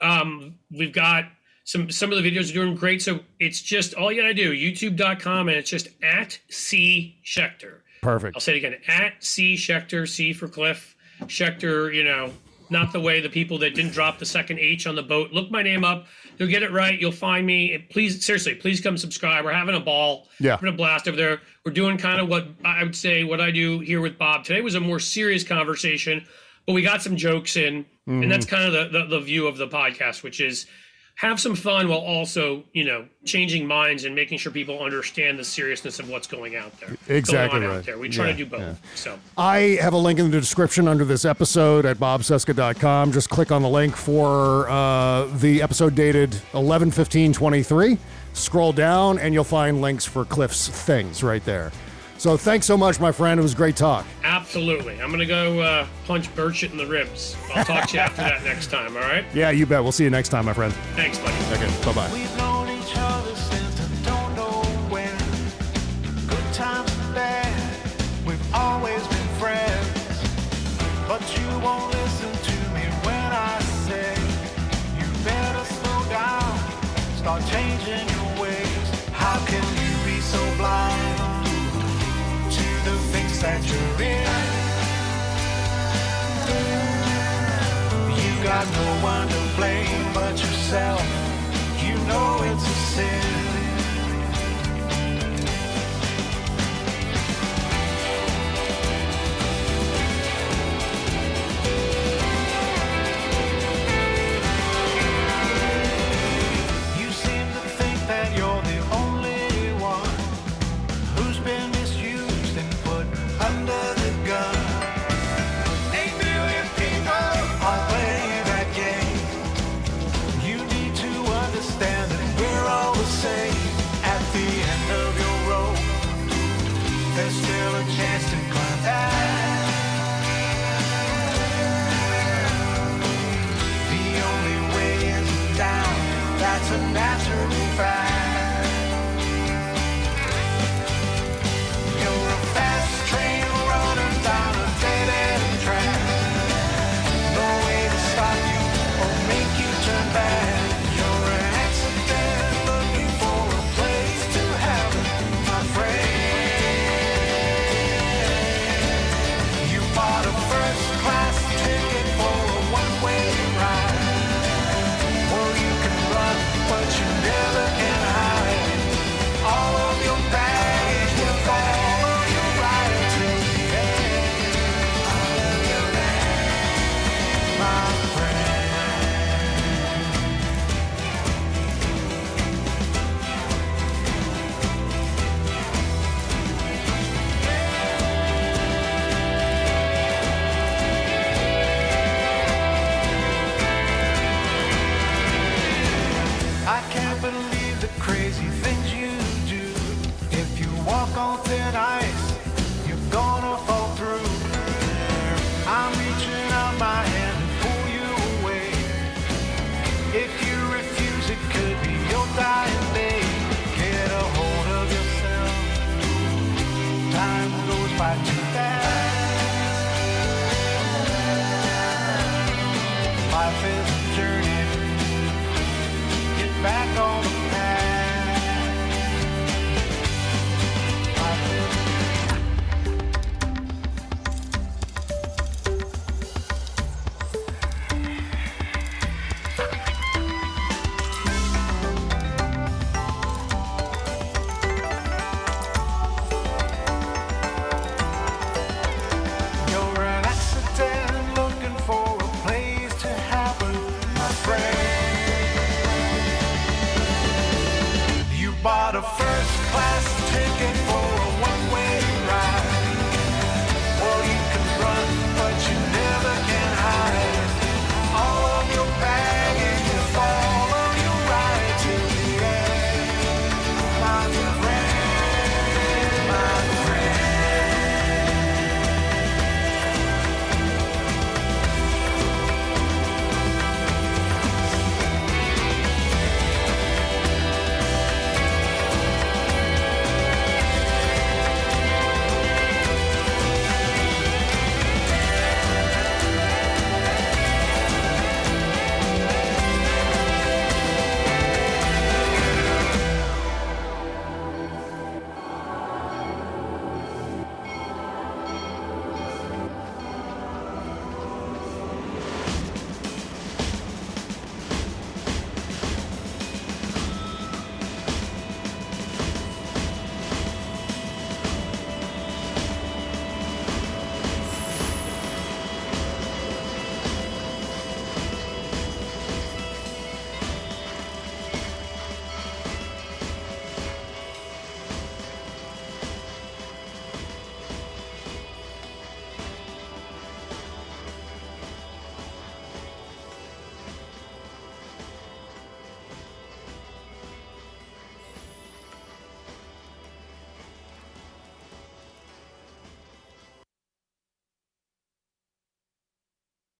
Um, we've got some some of the videos are doing great. So it's just all you gotta do YouTube.com and it's just at C Schecter. Perfect. I'll say it again at C Schecter, C for Cliff. Schecter, you know, not the way the people that didn't drop the second H on the boat. Look my name up. You'll get it right. You'll find me. And Please, seriously, please come subscribe. We're having a ball. Yeah. We're having a blast over there. We're doing kind of what I would say what I do here with Bob. Today was a more serious conversation, but we got some jokes in. Mhm. And that's kind of the, the, the view of the podcast, which is have some fun while also, you know, changing minds and making sure people understand the seriousness of what's going out there. Exactly right. Out there. We try Yeah, to do both. yeah. So I have a link in the description under this episode at bobcesca.com. Just click on the link for uh, the episode dated 11 15 23. Scroll down and you'll find links for Cliff's things right there. So thanks so much, my friend. It was great talk. absolutely. I'm gonna go uh, punch Burchett in the ribs. I'll talk to you after that next time, all right? Yeah, you bet. We'll see you next time, my friend. Thanks, buddy. Okay, bye bye. We've known each other since I don't know when. Good times and bad, we've always been friends. But you won't listen to me when I say you better slow down, start changing your ways. How can you be so blind to the things that you're in? You got no one to blame but yourself. You know it's a sin.